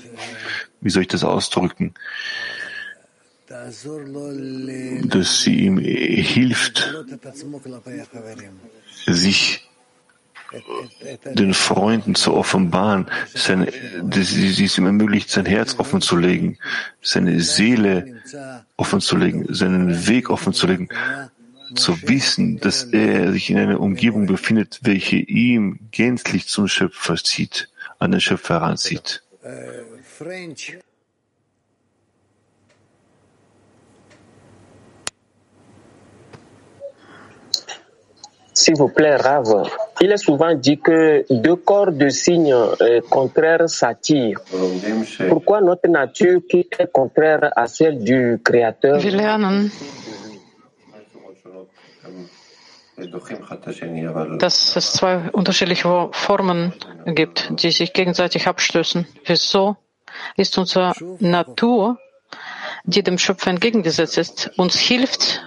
Wie soll ich das ausdrücken? Dass sie ihm hilft, sich den Freunden zu offenbaren, seine, sie es ihm ermöglicht, sein Herz offen zu legen, seine Seele offen zu legen, seinen Weg offen zu legen, zu wissen, dass er sich in einer Umgebung befindet, welche ihm gänzlich zum Schöpfer zieht, an den Schöpfer heranzieht. S'il vous plaît, Rav, il est souvent dit que deux corps de signes euh, contraires s'attirent. Pourquoi notre nature qui est contraire à celle du Créateur Wir lernen, dass es zwei unterschiedliche Formen gibt, die sich gegenseitig abstößen. Wieso ist unsere Natur, die dem Schöpfer entgegengesetzt ist, uns hilft,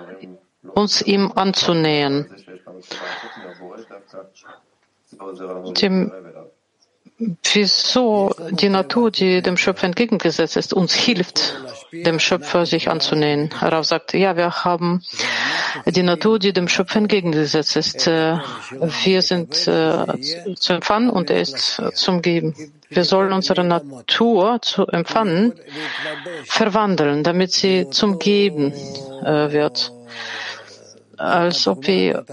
uns ihm anzunähern? Dem, wieso die Natur, die dem Schöpfer entgegengesetzt ist, uns hilft, dem Schöpfer sich anzunähern. Rav sagt, ja, wir haben die Natur, die dem Schöpfer entgegengesetzt ist. Äh, wir sind äh, zu empfangen und er ist zum Geben. Wir sollen unsere Natur zu empfangen verwandeln, damit sie zum Geben äh, wird als ob wir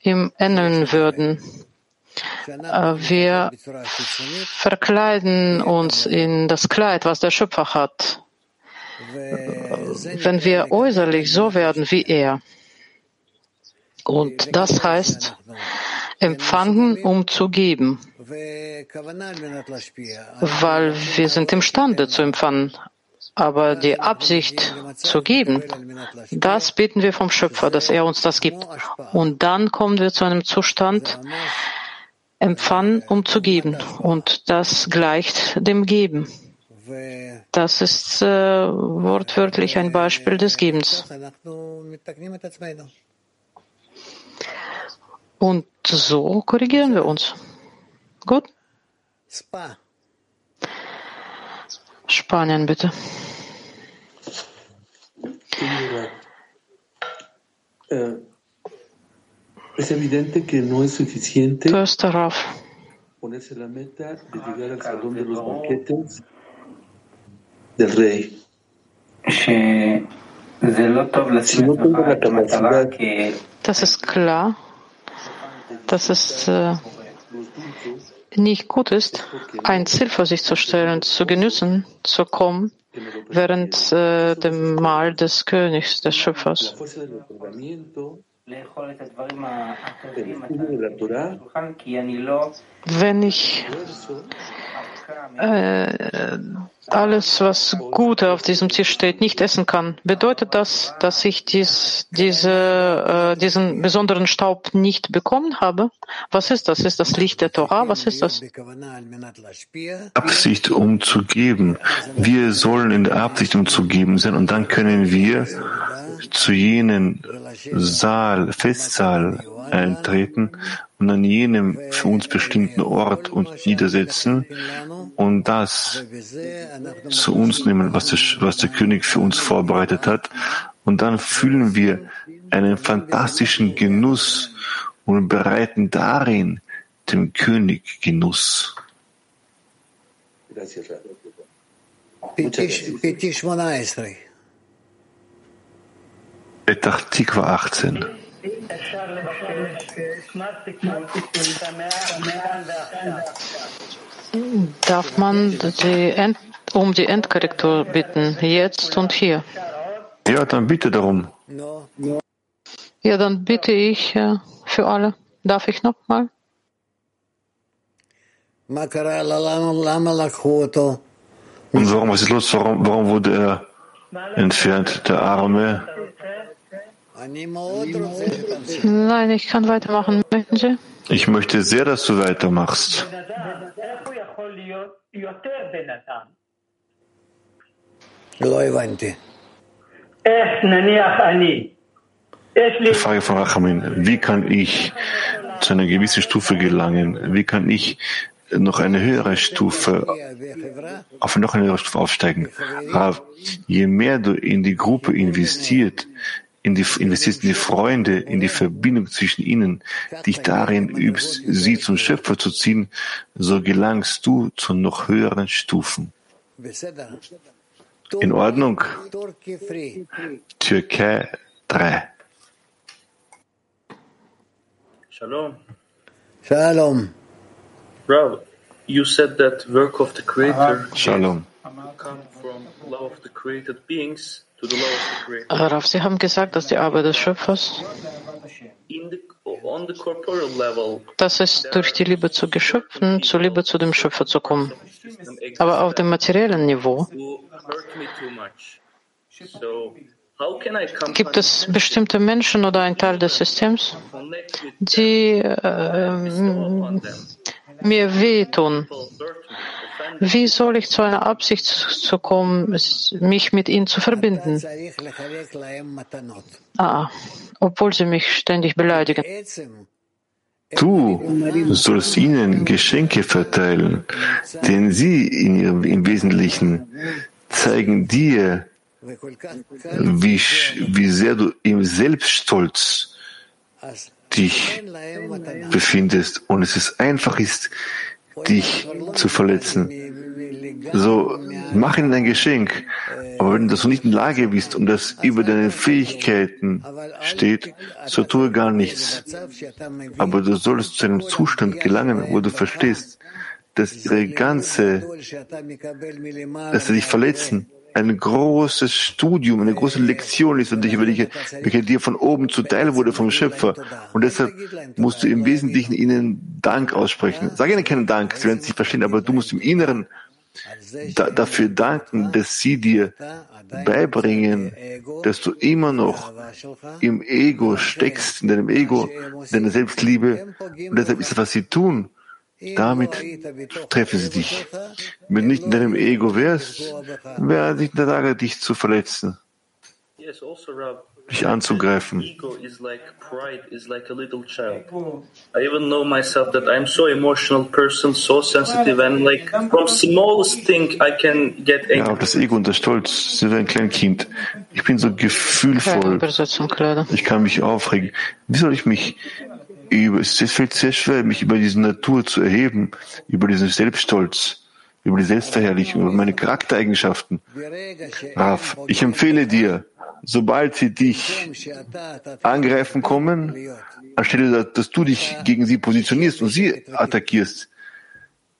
ihm ähneln würden. Äh, wir verkleiden uns in das Kleid, was der Schöpfer hat, wenn wir äußerlich so werden wie er. Und das heißt, empfangen, um zu geben, weil wir sind imstande zu empfangen. Aber die Absicht zu geben, das bitten wir vom Schöpfer, dass er uns das gibt. Und dann kommen wir zu einem Zustand, empfangen, um zu geben. Und das gleicht dem Geben. Das ist äh, wortwörtlich ein Beispiel des Gebens. Und so korrigieren wir uns. Gut? Spanien, bitte. Es evidente que no es suficiente ponerse la meta de llegar al salón de los banquetes del rey. Si no tengo la capacidad Das ist klar. Das ist äh, nicht gut ist, ein Ziel vor sich zu stellen, zu genießen, zu kommen, während äh, dem Mahl des Königs, des Schöpfers. Wenn ich äh, alles, was gut auf diesem Tisch steht, nicht essen kann, bedeutet das, dass ich dies, diese, äh, diesen besonderen Staub nicht bekommen habe? Was ist das? Ist das Licht der Torah? Was ist das? Absicht, um zu geben. Wir sollen in der Absicht, um zu geben sein und dann können wir zu jenen Saal, Festsaal eintreten und an jenem für uns bestimmten Ort uns niedersetzen und das zu uns nehmen, was der, was der König für uns vorbereitet hat. Und dann fühlen wir einen fantastischen Genuss und bereiten darin dem König Genuss. Petach Tikva 18. Darf man die End, um die Endkorrektur bitten, jetzt und hier? Ja, dann bitte darum. Ja, dann bitte ich äh, für alle. Darf ich noch mal? Und warum, was ist los? Warum, warum wurde er entfernt, der Arme? Nein, ich kann weitermachen. Möchten Sie? Ich möchte sehr, dass du weitermachst. Die Frage von Rachamin, wie kann ich zu einer gewissen Stufe gelangen? Wie kann ich noch eine höhere Stufe, auf noch eine höhere Stufe aufsteigen? Je mehr du in die Gruppe investiert, in die, investierst in die Freunde, in die Verbindung zwischen ihnen, dich darin übst, sie zum Schöpfer zu ziehen, so gelangst du zu noch höheren Stufen. In Ordnung? Türkei 3. Shalom. Shalom. Rav, you said that work of the Creator Shalom. come from love of the created beings Rav, Sie haben gesagt, dass die Arbeit des Schöpfers, das ist durch die Liebe zu Geschöpfen, zur Liebe zu dem Schöpfer zu kommen. Aber auf dem materiellen Niveau gibt es bestimmte Menschen oder ein Teil des Systems, die äh, mir wehtun. Wie soll ich zu einer Absicht zu kommen, mich mit ihnen zu verbinden? Ah, obwohl sie mich ständig beleidigen. Du sollst ihnen Geschenke verteilen, denn sie in ihrem, im Wesentlichen zeigen dir, wie, wie sehr du im Selbststolz dich befindest und es ist einfach ist, dich zu verletzen. So, mach ihnen ein Geschenk. Aber wenn du nicht in Lage bist und das über deine Fähigkeiten steht, so tue gar nichts. Aber du sollst zu einem Zustand gelangen, wo du verstehst, dass ihre ganze, dass sie dich verletzen, ein großes Studium, eine große Lektion ist, und welche, welche dir von oben zuteil wurde vom Schöpfer. Und deshalb musst du im Wesentlichen ihnen Dank aussprechen. Sag ihnen keinen Dank, sie werden es nicht verstehen, aber du musst im Inneren da, dafür danken, dass sie dir beibringen, dass du immer noch im Ego steckst, in deinem Ego, in deiner Selbstliebe. Und deshalb ist das, was sie tun, damit treffen sie dich. Wenn du nicht in deinem Ego wärst, wäre nicht in der Lage, dich zu verletzen, dich anzugreifen. Ego is like pride, is like a little child. I even know myself that I'm so emotional person, so sensitive, and like from smallest thing I can get angry. Ja, auch das Ego und der Stolz sind ein Kleinkind. Ich bin so gefühlvoll. Ich kann mich aufregen. Wie soll ich mich es fällt sehr schwer, mich über diese Natur zu erheben, über diesen Selbststolz, über die Selbstverherrlichung, über meine Charaktereigenschaften. Raf, ich empfehle dir, sobald sie dich angreifen kommen, anstelle, dass du dich gegen sie positionierst und sie attackierst,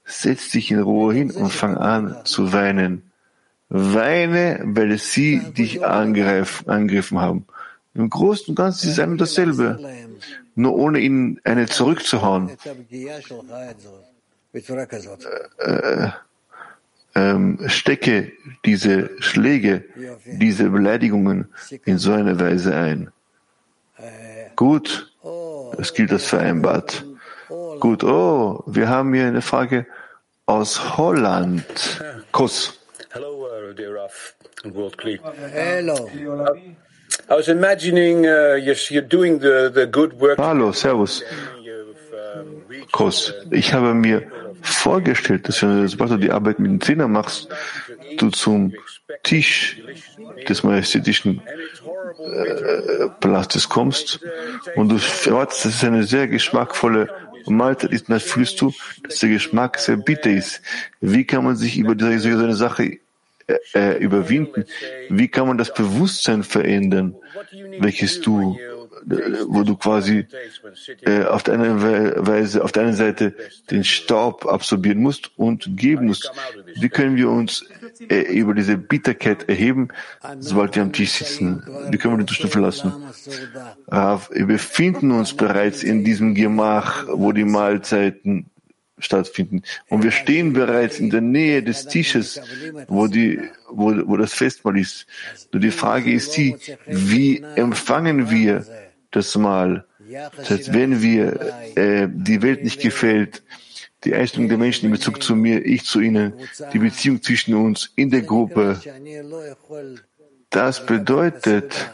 setz dich in Ruhe hin und fang an zu weinen. Weine, weil sie dich angegriffen haben. Im Großen und Ganzen ist es ein und dasselbe. Nur ohne ihnen eine zurückzuhauen. Äh, ähm, stecke diese Schläge, diese Beleidigungen in so eine Weise ein. Gut, es gilt als vereinbart. Gut, oh, wir haben hier eine Frage aus Holland. Kuss. Hello, uh, dear Raf and World Clear. Hello. I was imagining you're doing the, the good work. Hallo, Servus. Kuss. Ich habe mir vorgestellt, dass wenn du, die Arbeit mit dem Zehner machst, du zum Tisch des majestätischen äh, Palastes kommst und du erwartest, dass es eine sehr geschmackvolle Mahlzeit ist, dann fühlst du, dass der Geschmack sehr bitter ist. Wie kann man sich über diese, so eine Sache äh, äh, überwinden? Wie kann man das Bewusstsein verändern, welches du wo du quasi äh, auf der einen Weise, auf der Seite den Staub absorbieren musst und geben musst. Wie können wir uns äh, über diese Bitterkeit erheben, sobald wir am Tisch sitzen? Wie können wir den Zustand verlassen? Wir befinden uns bereits in diesem Gemach, wo die Mahlzeiten stattfinden. Und wir stehen bereits in der Nähe des Tisches, wo, die, wo, wo das Festmahl ist. Nur die Frage ist die, wie empfangen wir das Mal. Das heißt, wenn wir äh, die Welt nicht gefällt, die Einstellung der Menschen in Bezug zu mir, ich zu ihnen, die Beziehung zwischen uns in der Gruppe, das bedeutet,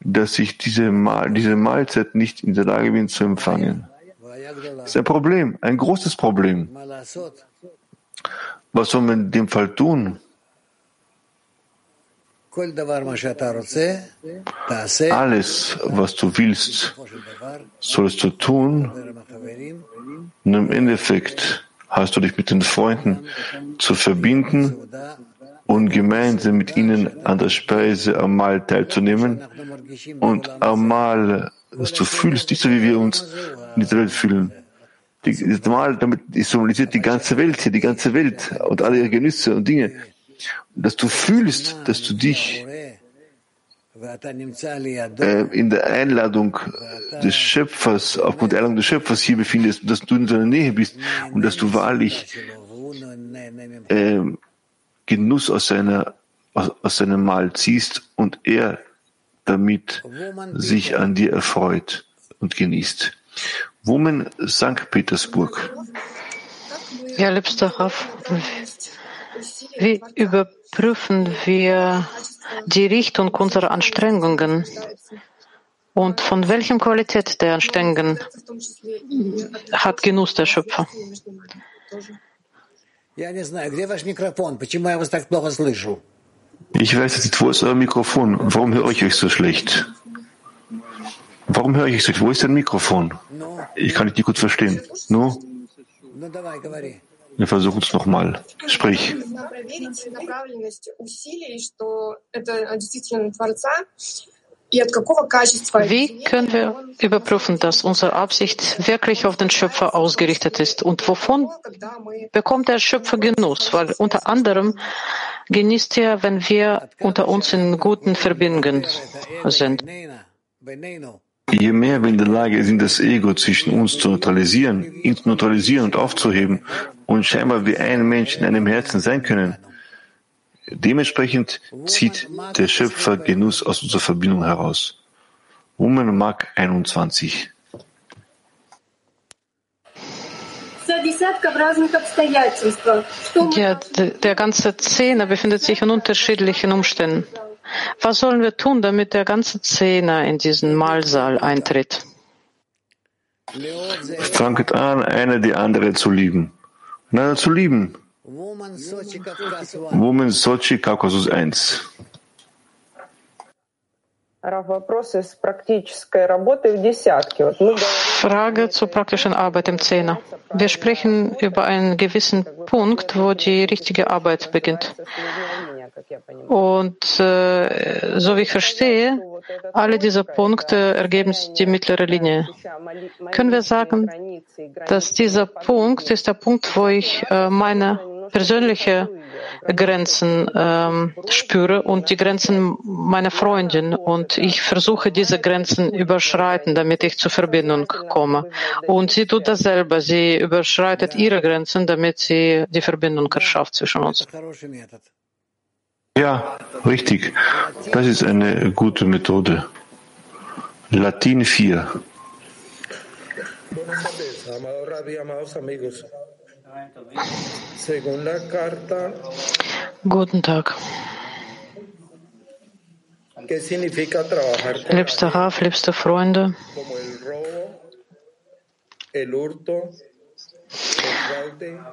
dass ich diese, Mahl, diese Mahlzeit nicht in der Lage bin zu empfangen. Das ist ein Problem, ein großes Problem. Was soll man in dem Fall tun? Alles, was du willst, sollst du tun. Und im Endeffekt hast du dich mit den Freunden zu verbinden und gemeinsam mit ihnen an der Speise am Mahl teilzunehmen und am Mahl, dass du fühlst, nicht so wie wir uns in dieser Welt fühlen. das Mahl, damit symbolisiert die ganze Welt hier, die ganze Welt und alle ihre Genüsse und Dinge dass du fühlst, dass du dich äh, in der Einladung des Schöpfers, aufgrund der Einladung des Schöpfers hier befindest, dass du in seiner Nähe bist und dass du wahrlich äh, Genuss aus, seiner, aus, aus seinem Mahl ziehst und er damit sich an dir erfreut und genießt. Woman St. Petersburg. Ja, liebster Raff, wie überprüfen wir die Richtung unserer Anstrengungen? Und von welcher Qualität der Anstrengungen hat Genuss der Schöpfer? Ich weiß jetzt nicht, wo ist euer Mikrofon? Warum höre ich euch so schlecht? Warum höre ich euch so schlecht? Wo ist dein Mikrofon? Ich kann dich nicht gut verstehen. No? Wir versuchen es nochmal. Sprich. Wie können wir überprüfen, dass unsere Absicht wirklich auf den Schöpfer ausgerichtet ist? Und wovon bekommt der Schöpfer Genuss? Weil unter anderem genießt er, wenn wir unter uns in guten Verbindungen sind. Je mehr wir in der Lage sind, das Ego zwischen uns zu neutralisieren, ihn zu neutralisieren und aufzuheben und scheinbar wie ein Mensch in einem Herzen sein können, dementsprechend zieht der Schöpfer Genuss aus unserer Verbindung heraus. Woman Mark 21. Ja, der ganze Zehner befindet sich in unterschiedlichen Umständen. Was sollen wir tun, damit der ganze Zehner in diesen Mahlsaal eintritt? Fangt an, eine die andere zu lieben. Einander zu lieben. Woman Sochi, Kaukasus 1. Frage zur praktischen Arbeit im Zehner. Wir sprechen über einen gewissen Punkt, wo die richtige Arbeit beginnt. Und äh, so wie ich verstehe, alle diese Punkte ergeben die mittlere Linie. Können wir sagen, dass dieser Punkt ist der Punkt, wo ich äh, meine persönliche Grenzen ähm, spüre und die Grenzen meiner Freundin. Und ich versuche, diese Grenzen überschreiten, damit ich zur Verbindung komme. Und sie tut dasselbe. Sie überschreitet ihre Grenzen, damit sie die Verbindung erschafft zwischen uns. Ja, richtig. Das ist eine gute Methode. Latin 4. Guten Tag. Liebster Raf, liebste Freunde,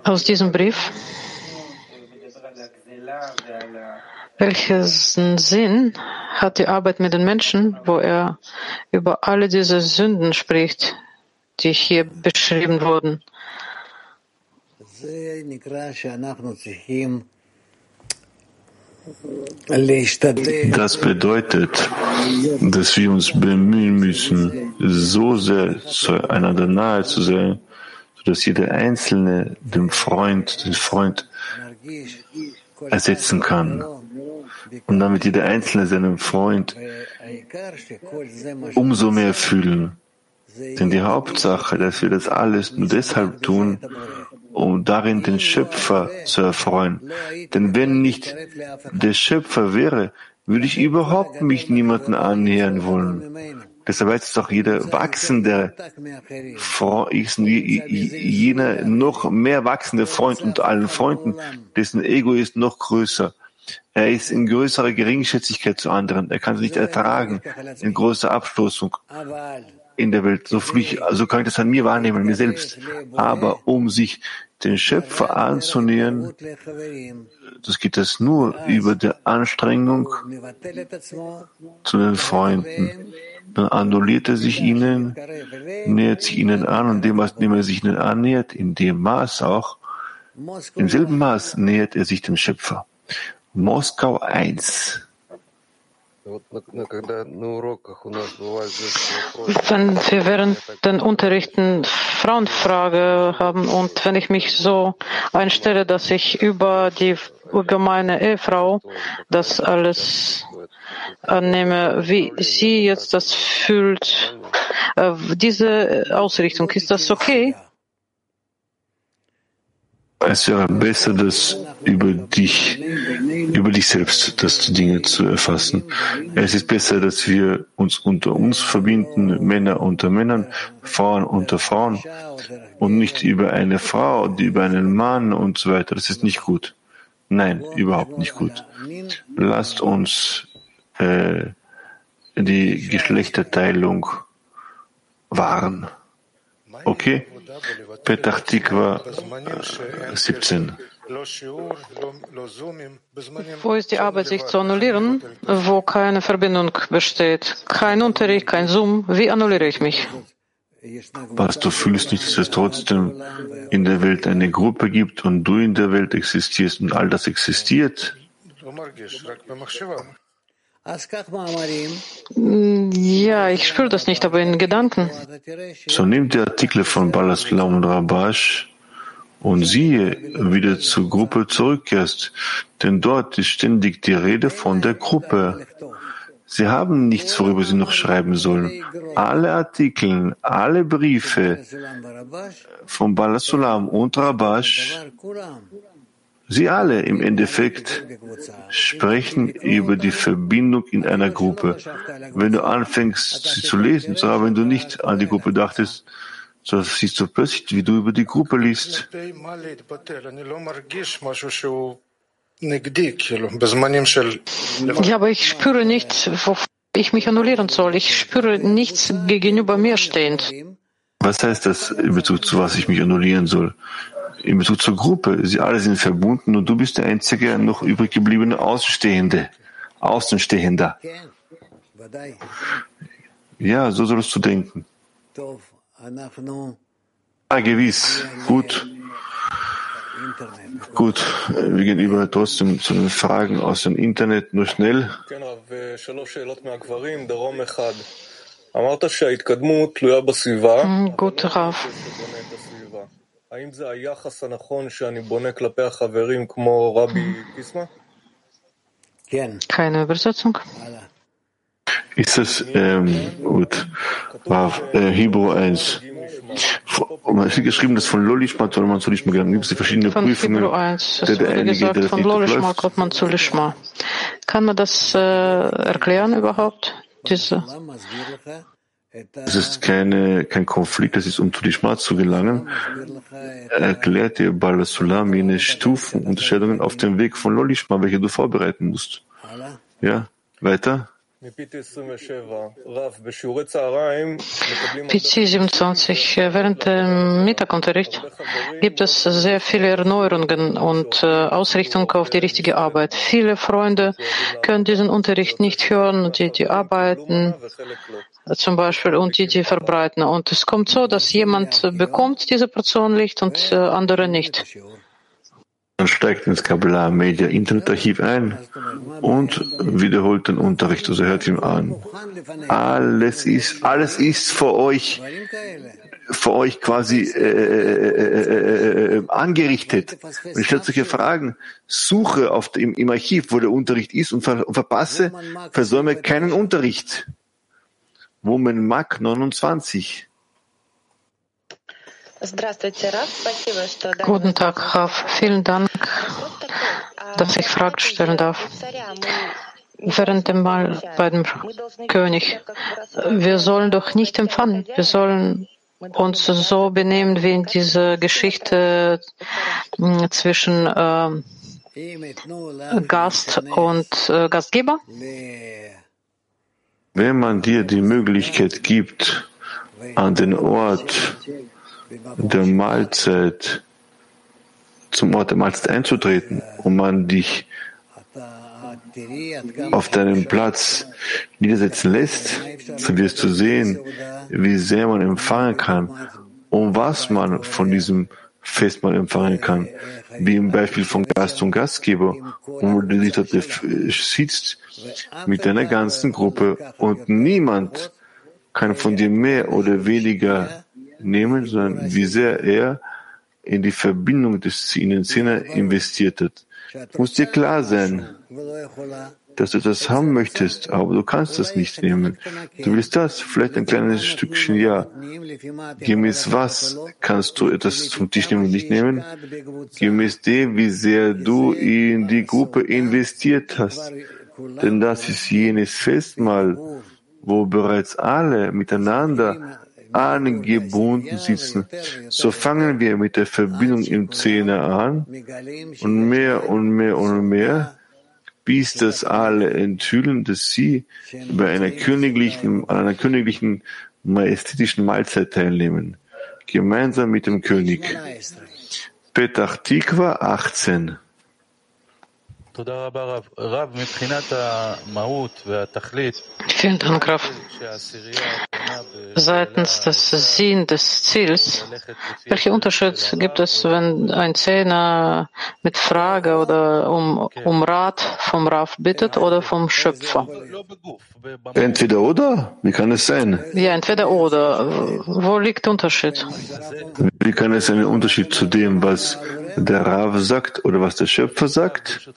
aus diesem Brief, welchen Sinn hat die Arbeit mit den Menschen, wo er über alle diese Sünden spricht, die hier beschrieben wurden? Das bedeutet, dass wir uns bemühen müssen, so sehr zueinander nahe zu sein, sodass jeder Einzelne den Freund, den Freund ersetzen kann. Und damit jeder Einzelne seinen Freund umso mehr fühlen. Denn die Hauptsache, dass wir das alles nur deshalb tun, um darin den Schöpfer zu erfreuen. Denn wenn nicht der Schöpfer wäre, würde ich überhaupt mich niemanden annähern wollen. Deshalb weiß es doch jeder wachsende, jener noch mehr wachsende Freund unter allen Freunden, dessen Ego ist noch größer. Er ist in größerer Geringschätzigkeit zu anderen. Er kann es nicht ertragen, in großer Abstoßung in der Welt. So, ich, so kann ich das an mir wahrnehmen, mir selbst. Aber um sich den Schöpfer anzunähern, das geht das nur über die Anstrengung zu den Freunden. Dann annulliert er sich ihnen, nähert sich ihnen an und dem, was dem er sich ihnen annähert, in dem Maß auch, im selben Maß nähert er sich dem Schöpfer. Moskau 1. Wenn wir während den Unterrichten Frauenfrage haben und wenn ich mich so einstelle, dass ich über die über meine Ehefrau das alles annehme, wie sie jetzt das fühlt, äh, diese Ausrichtung, ist das okay? Es wäre besser, das über dich, über dich selbst, das Dinge zu erfassen. Es ist besser, dass wir uns unter uns verbinden, Männer unter Männern, Frauen unter Frauen und nicht über eine Frau, über einen Mann und so weiter. Das ist nicht gut. Nein, überhaupt nicht gut. Lasst uns äh, die Geschlechterteilung wahren. Okay? Petach Tikva 17. Wo ist die Arbeit, sich zu annullieren, wo keine Verbindung besteht? Kein Unterricht, kein Zoom. Wie annulliere ich mich? Was du fühlst nicht, dass es trotzdem in der Welt eine Gruppe gibt und du in der Welt existierst und all das existiert? Ja, ich spüre das nicht, aber in Gedanken. So nimm die Artikel von Balaslam und Rabash und siehe, wie du zur Gruppe zurückkehrst, denn dort ist ständig die Rede von der Gruppe. Sie haben nichts, worüber sie noch schreiben sollen. Alle Artikel, alle Briefe von Balasulam und Rabash Sie alle im Endeffekt sprechen über die Verbindung in einer Gruppe. Wenn du anfängst, sie zu lesen, so wenn du nicht an die Gruppe dachtest, so siehst du plötzlich, wie du über die Gruppe liest. Ja, aber ich spüre nicht, wo ich mich annullieren soll. Ich spüre nichts gegenüber mir stehend. Was heißt das in Bezug zu was ich mich annullieren soll? in Bezug zur Gruppe. Sie alle sind verbunden und du bist der einzige noch übrig gebliebene Außenstehende, Außenstehender. Ja, so sollst du denken. Ah, gewiss. Gut. Gut, wir gehen über trotzdem zu den Fragen aus dem Internet, nur schnell. Gut, Raf. Keine Übersetzung. Ist das ähm, gut? War äh, Hebrew 1. Man hat geschrieben, dass von Lolishma zu man zu Lishma gelangt. Gibt es die verschiedenen von Prüfungen? Hebrew 1. Es wurde gesagt, von Lolishma kommt man zu Lishma. Kann man das äh, erklären überhaupt? Diese es ist keine, kein Konflikt, es ist um zu Lishma zu gelangen. Erklärt dir Balasulam jene Stufen, Unterscheidungen auf dem Weg von Lolishma, welche du vorbereiten musst. Ja, weiter. PC 27. Während dem Mittagunterricht gibt es sehr viele Erneuerungen und äh, Ausrichtung auf die richtige Arbeit. Viele Freunde können diesen Unterricht nicht hören, die, die arbeiten zum Beispiel und die, die verbreiten. Und es kommt so, dass jemand bekommt diese Portion Licht und äh, andere nicht. Man steigt ins Kabbalah Media Internetarchiv ein und wiederholt den Unterricht, also hört ihn an. Alles ist, alles ist für euch, für euch quasi äh, äh, äh, angerichtet. Und ich stelle solche Fragen, suche auf dem, im Archiv, wo der Unterricht ist und, ver, und verpasse, versäume keinen Unterricht. Woman Mac 29. Guten Tag, Raf. Vielen Dank, dass ich Fragen stellen darf. Während dem Mal bei dem König. Wir sollen doch nicht empfangen. Wir sollen uns so benehmen wie in dieser Geschichte zwischen äh, Gast und äh, Gastgeber. Wenn man dir die Möglichkeit gibt, an den Ort der Mahlzeit, zum Ort der Mahlzeit einzutreten und man dich auf deinem Platz niedersetzen lässt, so wirst du sehen, wie sehr man empfangen kann und was man von diesem Festmahl empfangen kann, wie im Beispiel von Gast und Gastgeber, wo du dich dort sitzt mit deiner ganzen Gruppe und niemand kann von dir mehr oder weniger nehmen, sondern wie sehr er in die Verbindung des in den Zehner investiert hat. Muss dir klar sein, dass du das haben möchtest, aber du kannst das nicht nehmen. Du willst das, vielleicht ein kleines Stückchen, ja. Gemäß was kannst du etwas vom Tisch nehmen und nicht nehmen? Gemäß dem, wie sehr du in die Gruppe investiert hast. Denn das ist jenes Festmahl, wo bereits alle miteinander angebunden sitzen. So fangen wir mit der Verbindung im Zehner an und mehr und mehr und mehr, bis das alle enthüllen, dass sie bei einer königlichen, an einer königlichen majestätischen Mahlzeit teilnehmen, gemeinsam mit dem König. Petach Tikva 18. Vielen Dank, Rav. Seitens des Sinn des Ziels, welchen Unterschied gibt es, wenn ein Zehner mit Frage oder um, um Rat vom Rav bittet oder vom Schöpfer? Entweder oder? Wie kann es sein? Ja, entweder oder. Wo liegt der Unterschied? Wie kann es einen Unterschied zu dem, was der Rav sagt oder was der Schöpfer sagt?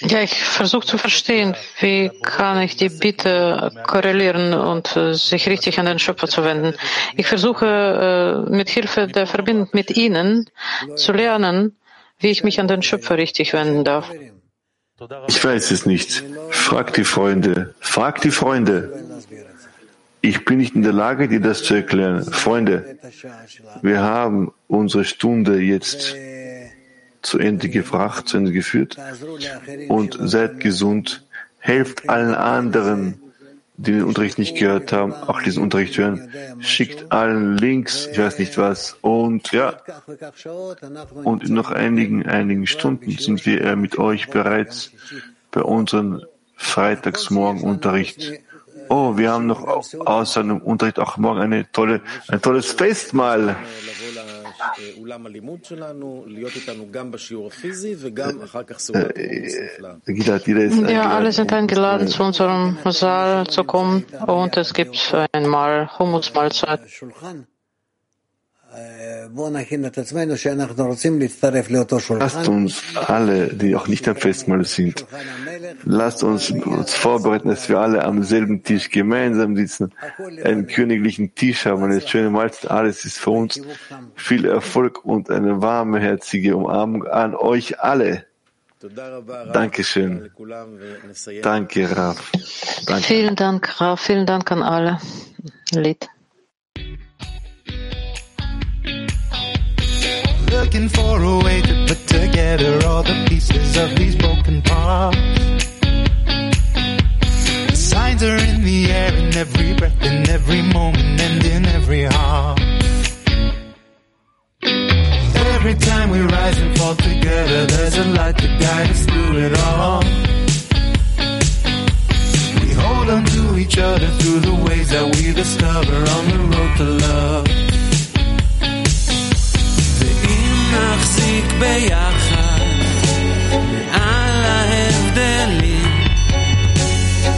Ja, ich versuche zu verstehen, wie kann ich die Bitte korrelieren und äh, sich richtig an den Schöpfer zu wenden. Ich versuche äh, mit Hilfe der Verbindung mit Ihnen zu lernen, wie ich mich an den Schöpfer richtig wenden darf. Ich weiß es nicht. Frag die Freunde. Frag die Freunde. Ich bin nicht in der Lage, dir das zu erklären. Freunde, wir haben unsere Stunde jetzt zu Ende gebracht, zu Ende geführt und seid gesund. Helft allen anderen, die den Unterricht nicht gehört haben, auch diesen Unterricht hören. Schickt allen Links, ich weiß nicht was. Und ja, und in noch einigen, einigen Stunden sind wir äh, mit euch bereits bei unserem Freitagsmorgenunterricht. Oh, wir haben noch außer dem Unterricht auch morgen eine tolle, ein tolles Festmahl. Ja, alle sind eingeladen, zu unserem Saal zu kommen und es gibt einmal Hummusmahlzeit. Lasst uns alle, die auch nicht am Festmahl sind, lasst uns uns vorbereiten, dass wir alle am selben Tisch gemeinsam sitzen, einen königlichen Tisch haben, eine schöne Mahlzeit. Alles ist für uns. Viel Erfolg und eine warme, herzliche Umarmung an euch alle. Dankeschön. Danke, Raf. Danke. Vielen Dank, Raf. Vielen Dank an alle. Lied. Looking for a way to put together all the pieces of these broken parts. Signs are in the air in every breath, in every moment, and in every heart. Every time we rise and fall together, there's a light to guide us through it all. We hold on to each other through the ways that we discover on the road to love. נחזיק ביחד מעל ההבדלים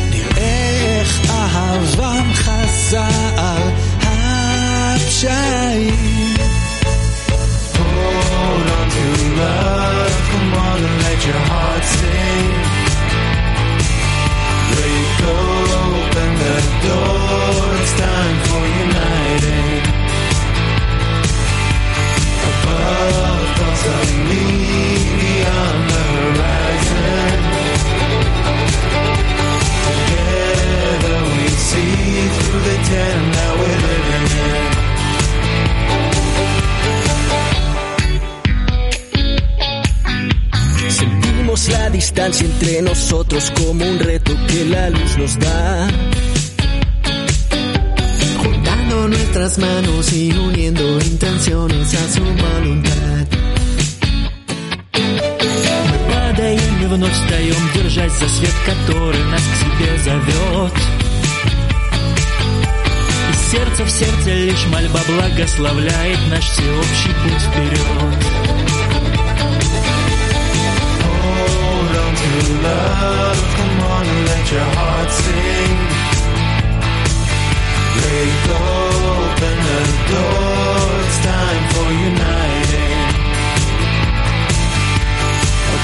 נראה איך אהבם חסה על הפשעים Hold on to love, come on and let your heart sing Break open the door, La distancia entre nosotros como un reto que la luz nos da nuestras manos y uniendo intenciones a su voluntad. падаем и вновь встаем, держать за свет, который нас к себе зовет. И сердце в сердце лишь мольба благословляет наш всеобщий путь вперед. Hold on to love, come on and let your heart sing. Break open the door, it's time for uniting.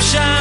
Shine.